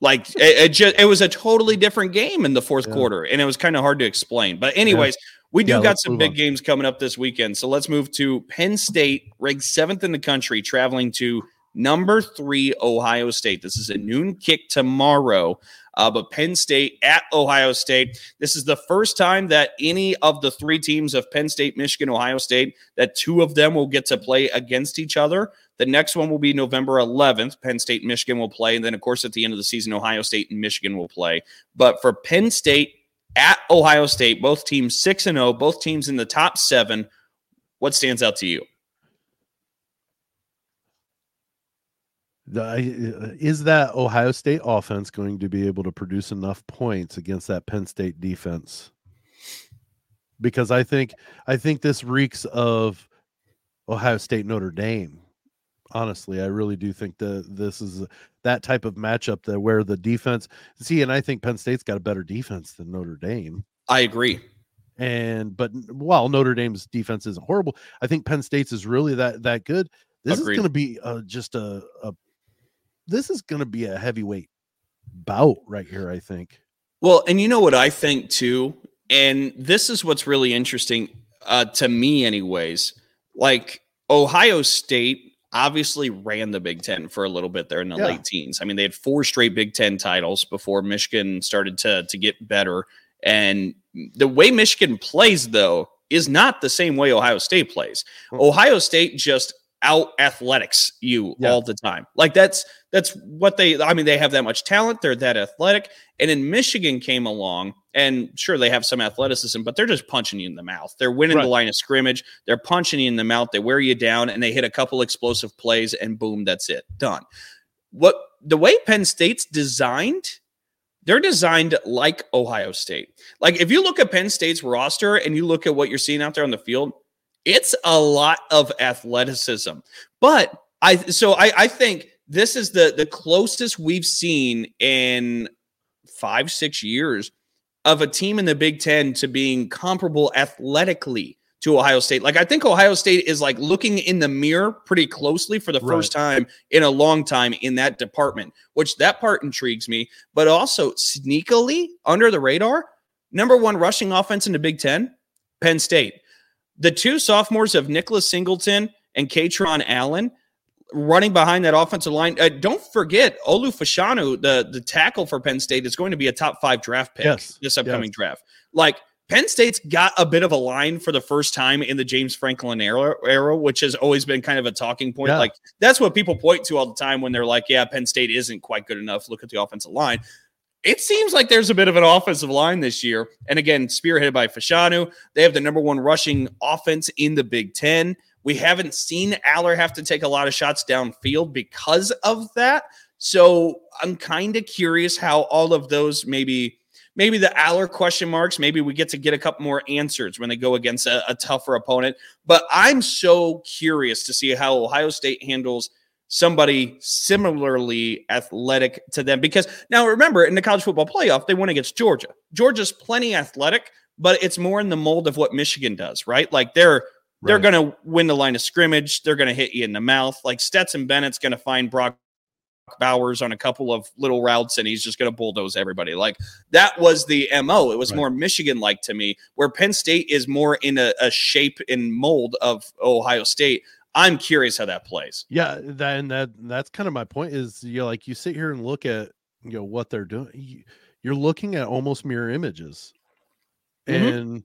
Like [laughs] it, it just it was a totally different game in the fourth yeah. quarter and it was kind of hard to explain. But anyways, yeah. we do yeah, got some big on. games coming up this weekend. So let's move to Penn State, ranked 7th in the country, traveling to number 3 Ohio State. This is a noon kick tomorrow. Uh, but Penn State at Ohio State. This is the first time that any of the three teams of Penn State, Michigan, Ohio State, that two of them will get to play against each other. The next one will be November 11th. Penn State, Michigan will play. And then, of course, at the end of the season, Ohio State and Michigan will play. But for Penn State at Ohio State, both teams 6 and 0, both teams in the top seven. What stands out to you? The, is that Ohio State offense going to be able to produce enough points against that Penn State defense? Because I think I think this reeks of Ohio State Notre Dame. Honestly, I really do think that this is that type of matchup that where the defense see, and I think Penn State's got a better defense than Notre Dame. I agree. And but while Notre Dame's defense isn't horrible, I think Penn State's is really that that good. This Agreed. is going to be uh, just a, a this is going to be a heavyweight bout right here, I think. Well, and you know what I think too, and this is what's really interesting uh, to me, anyways. Like Ohio State obviously ran the Big Ten for a little bit there in the yeah. late teens. I mean, they had four straight Big Ten titles before Michigan started to to get better. And the way Michigan plays, though, is not the same way Ohio State plays. Ohio State just out athletics you yeah. all the time. Like that's that's what they I mean they have that much talent, they're that athletic. And in Michigan came along and sure they have some athleticism, but they're just punching you in the mouth. They're winning right. the line of scrimmage, they're punching you in the mouth, they wear you down and they hit a couple explosive plays and boom, that's it. Done. What the way Penn State's designed they're designed like Ohio State. Like if you look at Penn State's roster and you look at what you're seeing out there on the field, it's a lot of athleticism. But I so I, I think this is the the closest we've seen in five, six years of a team in the Big Ten to being comparable athletically to Ohio State. Like I think Ohio State is like looking in the mirror pretty closely for the right. first time in a long time in that department, which that part intrigues me, but also sneakily under the radar, number one rushing offense in the Big Ten, Penn State. The two sophomores of Nicholas Singleton and Kaytron Allen running behind that offensive line. Uh, don't forget, Olu Fashanu, the the tackle for Penn State, is going to be a top five draft pick Yes. this upcoming Yes. draft. Like Penn State's got a bit of a line for the first time in the James Franklin era, era which has always been kind of a talking point. Yeah. Like that's what people point to all the time when they're like, "Yeah, Penn State isn't quite good enough. Look at the offensive line." It seems like there's a bit of an offensive line this year, and again, spearheaded by Fashanu. They have the number one rushing offense in the Big Ten. We haven't seen Allar have to take a lot of shots downfield because of that. So I'm kind of curious how all of those maybe maybe the Allar question marks, maybe we get to get a couple more answers when they go against a, a tougher opponent. But I'm so curious to see how Ohio State handles somebody similarly athletic to them. Because now remember, in the college football playoff, they went against Georgia. Georgia's plenty athletic, but it's more in the mold of what Michigan does, right? Like they're they're Right. going to win the line of scrimmage. They're going to hit you in the mouth. Like Stetson Bennett's going to find Brock Bowers on a couple of little routes and he's just going to bulldoze everybody. Like that was the MO. It was Right. more Michigan like to me, where Penn State is more in a, a shape and mold of Ohio State. I'm curious how that plays. Yeah, that and that that's kind of my point is you know, like you sit here and look at you know what they're doing. You, you're looking at almost mirror images. Mhm. And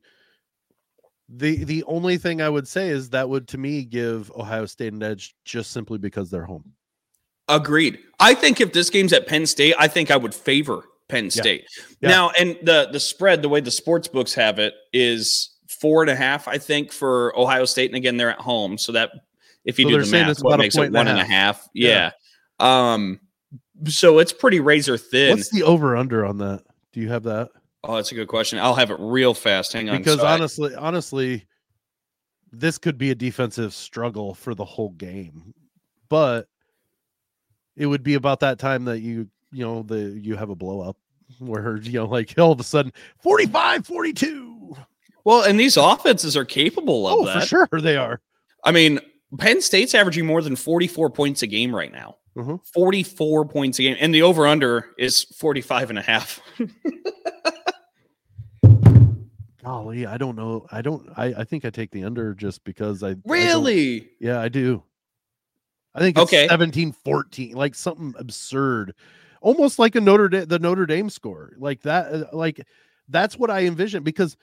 the the only thing I would say is that would to me give Ohio State an edge just simply because they're home. Agreed. I think if this game's at Penn State, I think I would favor Penn State. Yeah. Now, and the the spread, the way the sports books have it, is four and a half. I think for Ohio State, and again, they're at home, so that if you So do the saying math, it's what makes it one and a half. half? Yeah. Um. So it's pretty razor thin. What's the over under on that? Do you have that? oh, that's a good question. I'll have it real fast. Hang on. Because So I- honestly, honestly, this could be a defensive struggle for the whole game. But it would be about that time that you you know the you have a blow up where you know like all of a sudden 45 42 well, and these offenses are capable of oh that. for sure they are I mean, Penn State's averaging more than 44 points a game right now. Mhm. 44 points a game. And the over under is 45 and a half. [laughs] golly i don't know i don't i i think i take the under just because i I Really? yeah i do i think it's Okay. 17 14 like something absurd almost like a notre dame the notre dame score like that uh, like that's what i envision because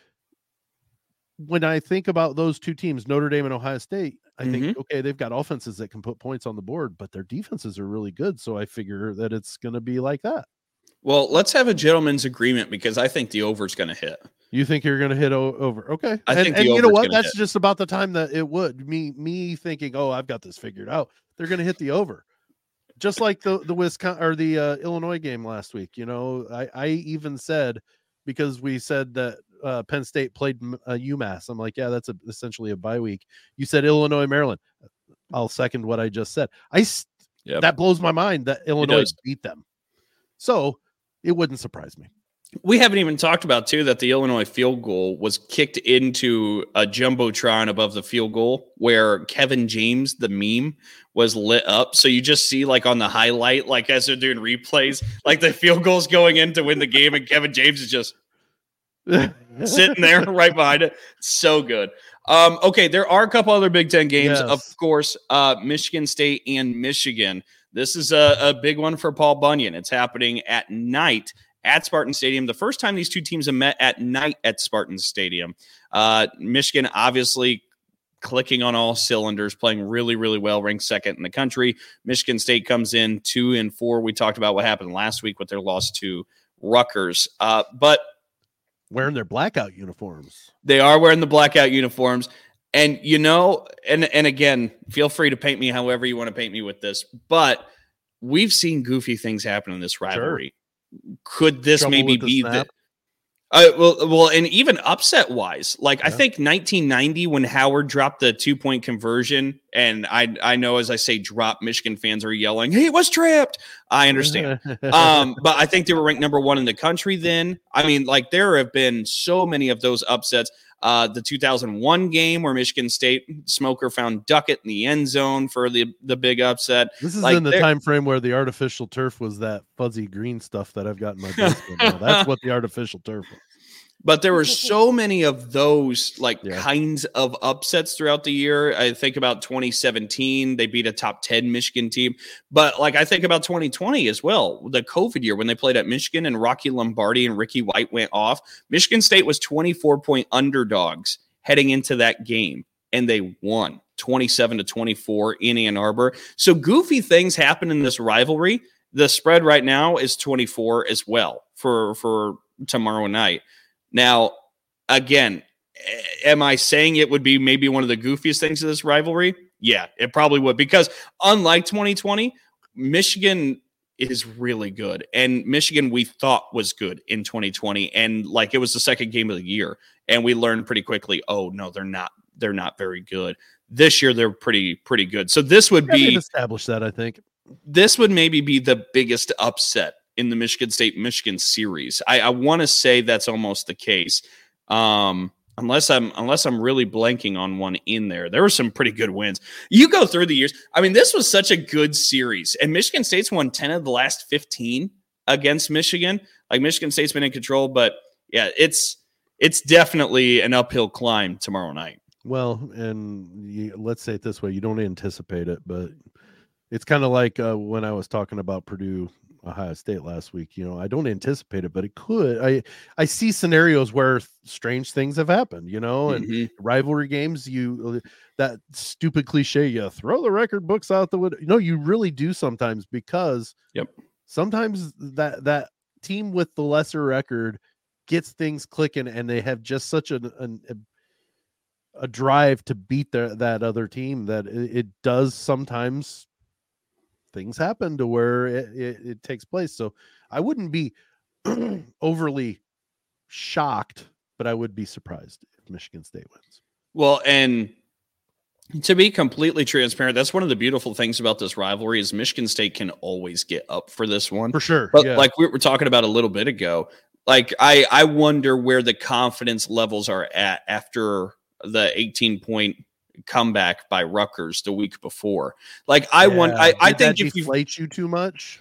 when i think about those two teams notre dame and ohio state i Mm-hmm. think okay they've got offenses that can put points on the board but their defenses are really good so i figure that it's going to be like that Well, let's have a gentleman's agreement because I think the over is going to hit. You think you're going to hit o- over? Okay, I and, think and you know what? That's hit. just about the time that it would. Me, me thinking, oh, I've got this figured out. They're going to hit the over, just like the the Wisconsin or the uh, Illinois game last week. You know, I I even said because we said that uh, Penn State played uh, UMass. I'm like, yeah, that's a, essentially a bye week. You said Illinois, Maryland. I'll second what I just said. I Yep. that blows my mind that Illinois beat them. So it wouldn't surprise me. We haven't even talked about, too, that the Illinois field goal was kicked into a Jumbotron above the field goal where Kevin James, the meme, was lit up. So you just see, like, on the highlight, like, as they're doing replays, like the field goal's going in to win the game, and Kevin James is just [laughs] sitting there [laughs] right behind it. So good. Um, okay, there are a couple other Big Ten games, of course. Uh, Michigan State and Michigan. This is a, a big one for Paul Bunyan. It's happening at night at Spartan Stadium. The first time these two teams have met at night at Spartan Stadium. Uh, Michigan obviously clicking on all cylinders, playing really, really well, ranked second in the country. Michigan State comes in two and four. We talked about what happened last week with their loss to Rutgers. Uh, but Wearing their blackout uniforms. they are wearing the blackout uniforms. And you know, and and again, feel free to paint me however you want to paint me with this, but we've seen goofy things happen in this rivalry. Could this Trouble maybe the be the snap. Uh, well, well, and even upset wise, like I think 1990 when Howard dropped the two point conversion, and I I know as I say drop, Michigan fans are yelling, "He was trapped." I understand [laughs] um, but I think they were ranked number one in the country then. I mean, like there have been so many of those upsets. Uh, the 2001 game where Michigan State Smoker found Duckett in the end zone for the the big upset. This is Like, in the time frame where the artificial turf was that fuzzy green stuff that I've got in my basement. now. That's [laughs] what the artificial turf was. But there were [laughs] so many of those like Yeah. kinds of upsets throughout the year. I think about 2017, they beat a top 10 Michigan team. But like I think about 2020 as well, the COVID year when they played at Michigan and Rocky Lombardi and Ricky White went off. Michigan State was 24 point underdogs heading into that game, and they won 27 to 24 in Ann Arbor. So goofy things happen in this rivalry. The spread right now is 24 as well for for tomorrow night. Now, again, am I saying it would be maybe one of the goofiest things of this rivalry? Yeah, it probably would because unlike 2020, Michigan is really good. And Michigan we thought was good in 2020 and like it was the second game of the year and we learned pretty quickly, oh no, they're not they're not very good. This year they're pretty pretty good. So this would Yeah, be established that, I think. this would maybe be the biggest upset in the Michigan State Michigan series. I, I want to say that's almost the case. Um, unless I'm unless I'm really blanking on one in there. There were some pretty good wins. You go through the years. I mean, this was such a good series. And Michigan State's won 10 of the last 15 against Michigan. Like Michigan State's been in control, but yeah, it's it's definitely an uphill climb tomorrow night. Well, and you, let's say it this way: you don't anticipate it, but it's kind of like uh, when I was talking about Purdue, Ohio State last week. You know, I don't anticipate it, but it could. I I see scenarios where strange things have happened. You know, and Mhm. rivalry games, you that stupid cliche, you throw the record books out the window. No, you really do sometimes because Yep. sometimes that that team with the lesser record gets things clicking, and they have just such an, an a, a drive to beat their, that other team that it, it does sometimes things happen to where it, it, it takes place. So I wouldn't be [clears throat] overly shocked, but I would be surprised if Michigan State wins. Well, and to be completely transparent, that's one of the beautiful things about this rivalry is Michigan State can always get up for this one. For sure. But yeah. like we were talking about a little bit ago, like I I wonder where the confidence levels are at after the 18 point comeback by Rutgers the week before. Like I want I, I think if deflate you too much.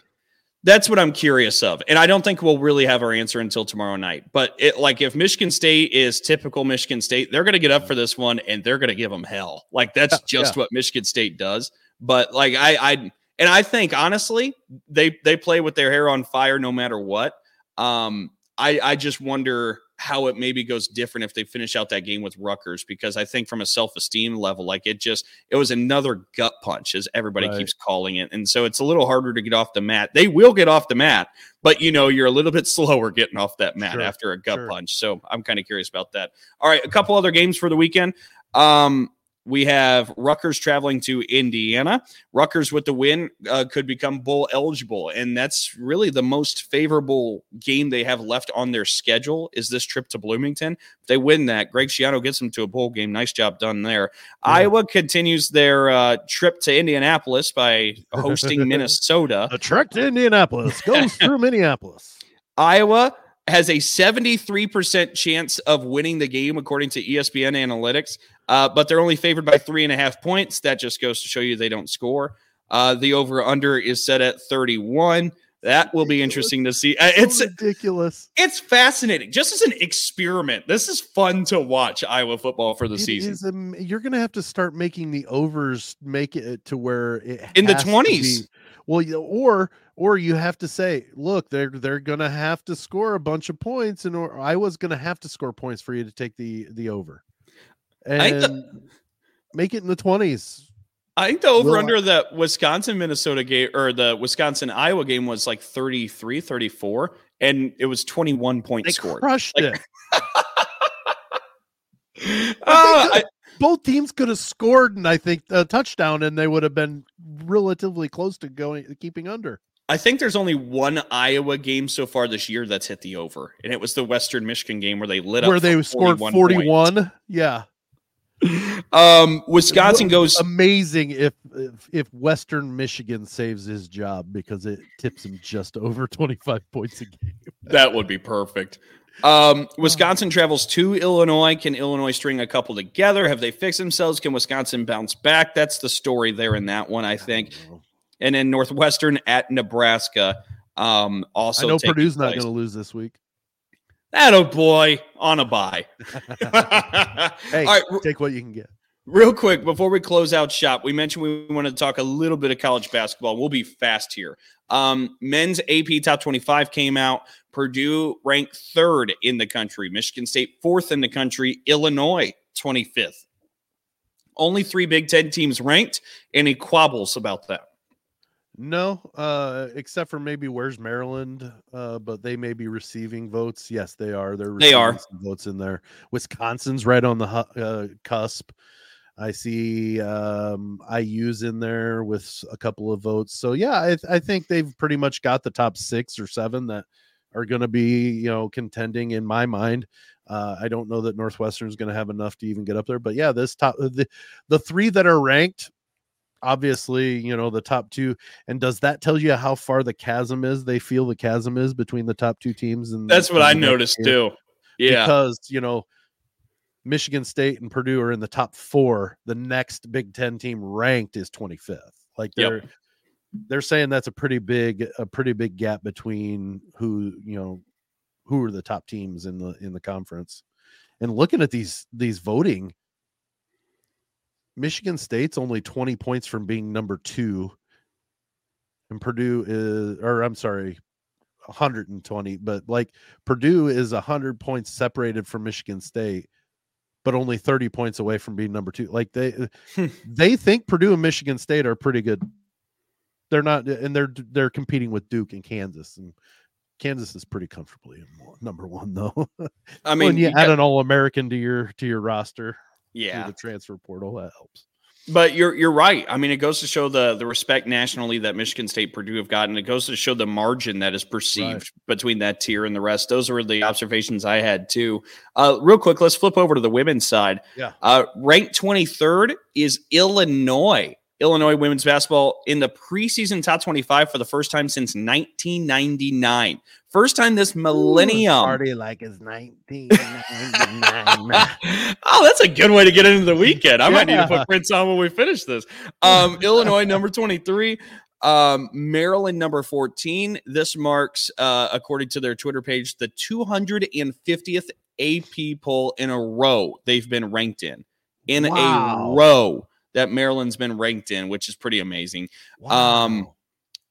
that's what I'm curious of. And I don't think we'll really have our answer until tomorrow night. But it like if Michigan State is typical Michigan State, they're going to get up for this one and they're going to give them hell. Like that's Yeah, just what Michigan State does. But like I I and I think honestly, they they play with their hair on fire no matter what. Um I I just wonder how it maybe goes different if they finish out that game with Rutgers because I think from a self-esteem level like it just it was another gut punch as everybody Right. keeps calling it and so it's a little harder to get off the mat. They will get off the mat, but you know you're a little bit [laughs] slower getting off that mat Sure, after a gut sure. punch. So I'm kind of curious about that. All right, a couple other games for the weekend. Um we have Rutgers traveling to Indiana. Rutgers with the win uh, could become bowl eligible, and that's really the most favorable game they have left on their schedule. Is this trip to Bloomington? If they win that, Greg Schiano gets them to a bowl game. Nice job done there. Yeah. Iowa continues their uh, trip to Indianapolis by [laughs] hosting Minnesota. A trek to Indianapolis goes [laughs] through Minneapolis. Iowa has a 73% chance of winning the game, according to ESPN analytics, uh, but they're only favored by three and a half points. That just goes to show you they don't score. Uh, the over under is set at 31. That will be interesting to see. Uh, it's So ridiculous. it's fascinating, just as an experiment. This is fun to watch Iowa football for the It season. you're going to have to start making the overs make it to where it In the has to 20s. be- Well, or or you have to say, look, they're they're going to have to score a bunch of points, and or Iowa's going to have to score points for you to take the the over, and the- make it in the twenties. I think the over Will- under the Wisconsin Minnesota game or the Wisconsin Iowa game was like 33, 34, and it was 21 points They scored. crushed Like- it. [laughs] Uh, I- Both teams could have scored, and I think a touchdown, and they would have been relatively close to going keeping under. I think there's only one Iowa game so far this year that's hit the over, and it was the Western Michigan game where they lit up Where they scored 41 41. Yeah. Um, Wisconsin goes. amazing if, if if Western Michigan saves his job because it tips him just [laughs] over 25 points a game. That would be perfect. Um, Wisconsin travels to Illinois. Can Illinois string a couple together? Have they fixed themselves? Can Wisconsin bounce back? That's the story there in that one, I think. And then Northwestern at Nebraska. Um, I also, know taking Purdue's not going to lose this week. That a boy on a bye. [laughs] [laughs] hey, All right, take what you can get. Real quick, before we close out shop, we mentioned we wanted to talk a little bit of college basketball. We'll be fast here. Um, men's AP top 25 came out. Purdue ranked third in the country, Michigan State fourth in the country, Illinois 25th. Only three Big Ten teams ranked. Any quabbles about that? No, uh, except for maybe where's Maryland, uh, but they may be receiving votes. Yes, they are. They're they are votes in there. Wisconsin's right on the uh, cusp. I see um, IU's in there with a couple of votes. So yeah, I, I think they've pretty much got the top six or seven that are going to be you know contending in my mind. Uh, I don't know that Northwestern is going to have enough to even get up there, but yeah, this top the the three that are ranked, obviously, you know the top two. And does that tell you how far the chasm is? They feel the chasm is between the top two teams, and that's what I noticed too. Yeah, because you know Michigan State and Purdue are in the top four. The next Big Ten team ranked is 25th. Like they're yep. they're saying that's a pretty big a pretty big gap between who you know who are the top teams in the in the conference. And looking at these these voting, Michigan State's only 20 points from being number two. And Purdue is or I'm sorry, 120, but like Purdue is 100 points separated from Michigan State but only 30 points away from being number two. Like they uh, [laughs] they think Purdue and Michigan State are pretty good. They're not, and they're they're competing with Duke and Kansas, and Kansas is pretty comfortably number one though. [laughs] I mean, when you, you add got, an All American to your to your roster, yeah, the transfer portal that helps. But you're you're right. I mean, it goes to show the the respect nationally that Michigan State Purdue have gotten. It goes to show the margin that is perceived right. between that tier and the rest. Those were the observations I had too. Uh, real quick, let's flip over to the women's side. Yeah. Uh, ranked 23rd is Illinois. Illinois women's basketball in the preseason top 25 for the first time since 1999. First time this millennium. Ooh, party like it's 1999. [laughs] oh, that's a good way to get into the weekend. I yeah. might need to put Prince on when we finish this. Um, [laughs] Illinois number 23. Um, Maryland number 14. This marks, uh, according to their Twitter page, the 250th AP poll in a row they've been ranked in. In wow. a row that Maryland's been ranked in, which is pretty amazing. Um, wow. Um,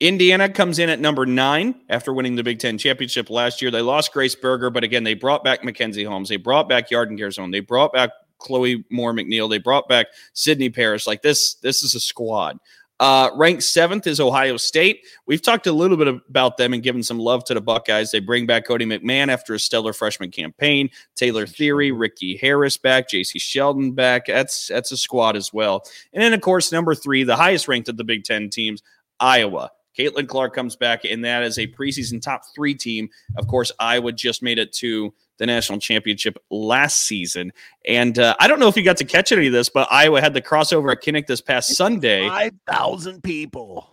Indiana comes in at number nine after winning the Big Ten championship last year. They lost Grace Berger, but again, they brought back Mackenzie Holmes. They brought back Yarden Garzon. They brought back Chloe Moore McNeil. They brought back Sydney Parrish. Like this, this is a squad. Uh, ranked seventh is Ohio State. We've talked a little bit about them and given some love to the Buckeyes. They bring back Cotie McMahon after a stellar freshman campaign. Taylor Thierry, Rikki Harris back, Jacy Sheldon back. That's that's a squad as well. And then of course number three, the highest ranked of the Big Ten teams, Iowa. Caitlin Clark comes back, and that is a preseason top three team. Of course, Iowa just made it to the national championship last season. And uh, I don't know if you got to catch any of this, but Iowa had the crossover at Kinnick this past Sunday. 5,000 people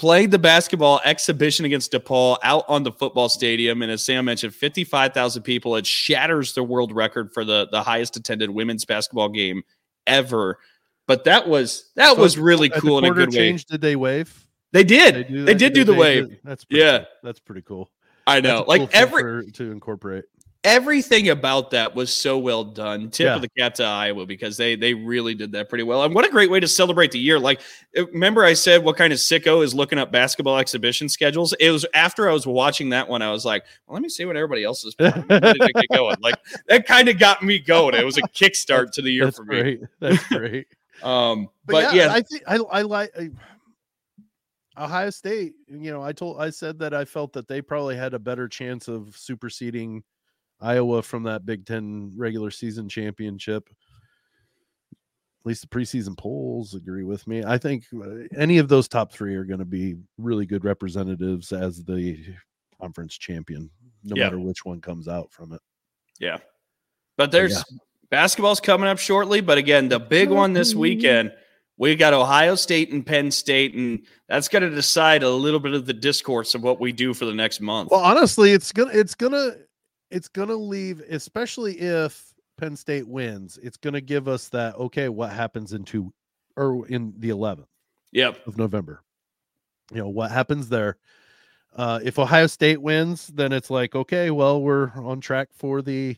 played the basketball exhibition against DePaul out on the football stadium. And as Sam mentioned, 55,000 people. It shatters the world record for the, the highest attended women's basketball game ever. But that was that so was really cool in a good change, way. Did they wave? They did. They, do they did do the wave. That's yeah. That's pretty cool. I know. Like cool every to incorporate everything about that was so well done. Tip yeah. of the cap to Iowa because they they really did that pretty well. And what a great way to celebrate the year. Like uh, remember I said what kind of sicko is looking up basketball exhibition schedules? It was after I was watching that one I was like, well, let me see what everybody else is going. Like that kind of got me going. It was a kickstart to the year That's for great. me. That's great. [laughs] um but, but yeah, yeah, I think I I like Ohio State, you know, I told I said that I felt that they probably had a better chance of superseding Iowa from that Big Ten regular season championship. At least the preseason polls agree with me. I think uh, any of those top three are going to be really good representatives as the conference champion, no yeah. matter which one comes out from it. Yeah. But there's yeah. basketball's coming up shortly. But again, the big one this weekend, we got Ohio State and Penn State, and that's going to decide a little bit of the discourse of what we do for the next month. Well, honestly, it's gonna it's gonna it's going to leave, especially if Penn State wins, it's going to give us that, okay, what happens in two or in the 11th yep. of November? You know, what happens there? Uh, if Ohio State wins, then it's like, okay, well, we're on track for the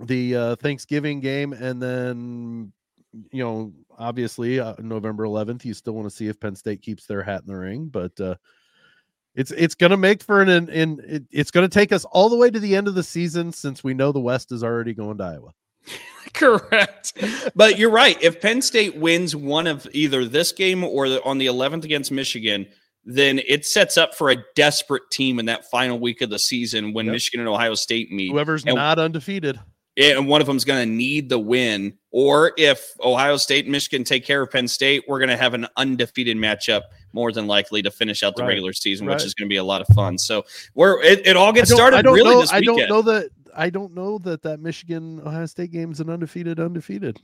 the uh, Thanksgiving game, and then you know, obviously, uh, November 11th, you still want to see if Penn State keeps their hat in the ring, but uh, it's it's going to make for an in, in it, it's going to take us all the way to the end of the season since we know the West is already going to Iowa. [laughs] Correct. but you're right. If Penn State wins one of either this game or the, on the 11th against Michigan, then it sets up for a desperate team in that final week of the season when yep. Michigan and Ohio State meet. Whoever's and, not undefeated. And one of them's going to need the win. Or if Ohio State and Michigan take care of Penn State, we're going to have an undefeated matchup more than likely to finish out the right. regular season, right. which is going to be a lot of fun. So we're it, it all gets started really know, this weekend. I don't know that I don't know that that Michigan Ohio State game is an undefeated undefeated.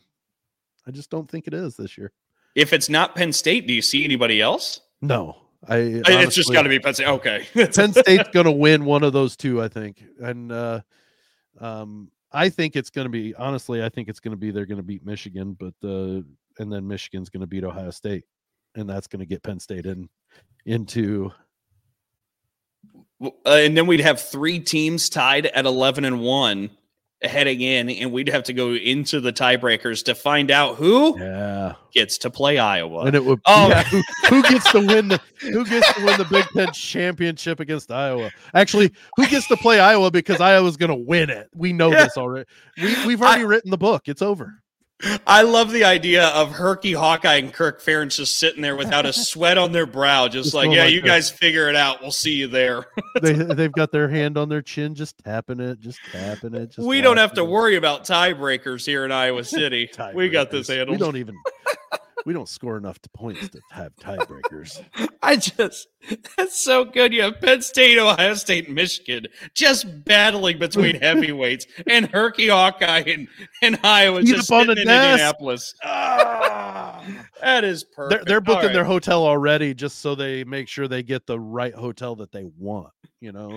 I just don't think it is this year. If it's not Penn State, do you see anybody else? No, I. Honestly, it's just got to be Penn State. Okay, [laughs] Penn [laughs] State's going to win one of those two, I think, and uh, um, I think it's going to be honestly, I think it's going to be they're going to beat Michigan, but uh, and then Michigan's going to beat Ohio State, and that's going to get Penn State in into uh, and then we'd have three teams tied at 11 and 1 heading in and we'd have to go into the tiebreakers to find out who yeah. gets to play Iowa. And it would oh. Yeah, who, who, gets to win the who gets to win the Big 10 championship against Iowa. Actually, who gets to play Iowa because Iowa's going to win it. We know yeah. this already. We we've already I, written the book. It's over. I love the idea of Herky Hawkeye and Kirk Ferentz just sitting there without a sweat on their brow, just, just like, yeah, like you this. guys figure it out. We'll see you there. [laughs] they they've got their hand on their chin, just tapping it, just tapping it. Just we don't have to worry about tiebreakers here in Iowa City. [laughs] we got this handled. We don't even we don't score enough points to have tiebreakers. [laughs] I just that's so good. You have Penn State, Ohio State, and Michigan just battling between [laughs] heavyweights, and Herky Hawkeye and, and Iowa Eat just in Indianapolis. Ah, that is perfect. They're, they're booking right. their hotel already just so they make sure they get the right hotel that they want you know.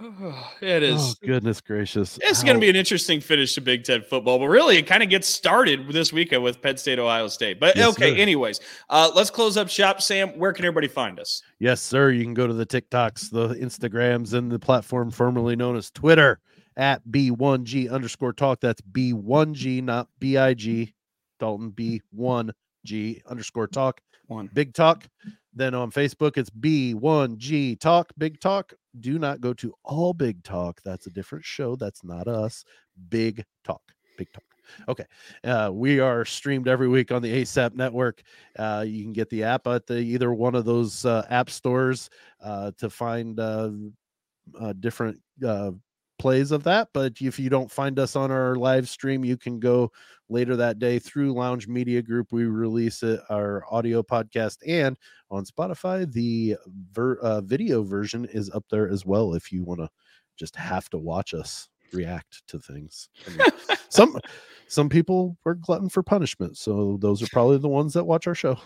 [sighs] it is. Oh, goodness gracious. It's going to be an interesting finish to Big Ten football, but really it kind of gets started this weekend with Penn State, Ohio State. But yes, okay, sir. anyways, uh, let's close up shop. Sam, where can everybody find us? Yes, sir. You can go to the TikToks, the Instagrams, and the platform formerly known as Twitter at B1G underscore talk. That's B1G, not BIG. Dalton B1G underscore talk. One. Big talk. Then on Facebook, it's B1G Talk, Big Talk. Do not go to All Big Talk. That's a different show. That's not us. Big Talk, Big Talk. Okay. Uh, we are streamed every week on the ASAP network. Uh, you can get the app at the, either one of those uh, app stores uh, to find uh, uh, different plays of that. But if you don't find us on our live stream, you can go later that day through Lounge Media Group. We release it, our audio podcast, and on Spotify, the ver- uh, video version is up there as well. If you want to just have to watch us react to things, I mean, [laughs] some some people are glutton for punishment, so those are probably the ones that watch our show.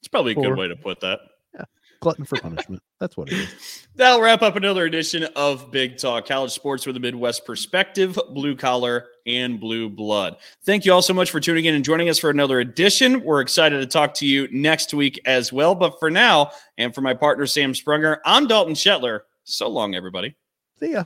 It's probably a good way to put that glutton for punishment. That's what it is. [laughs] That'll wrap up another edition of Big Talk College Sports with a Midwest perspective, blue collar and blue blood. Thank you all so much for tuning in and joining us for another edition. We're excited to talk to you next week as well. But for now, and for my partner, Sam Sprunger, I'm Dalton Shetler. So long, everybody. See ya.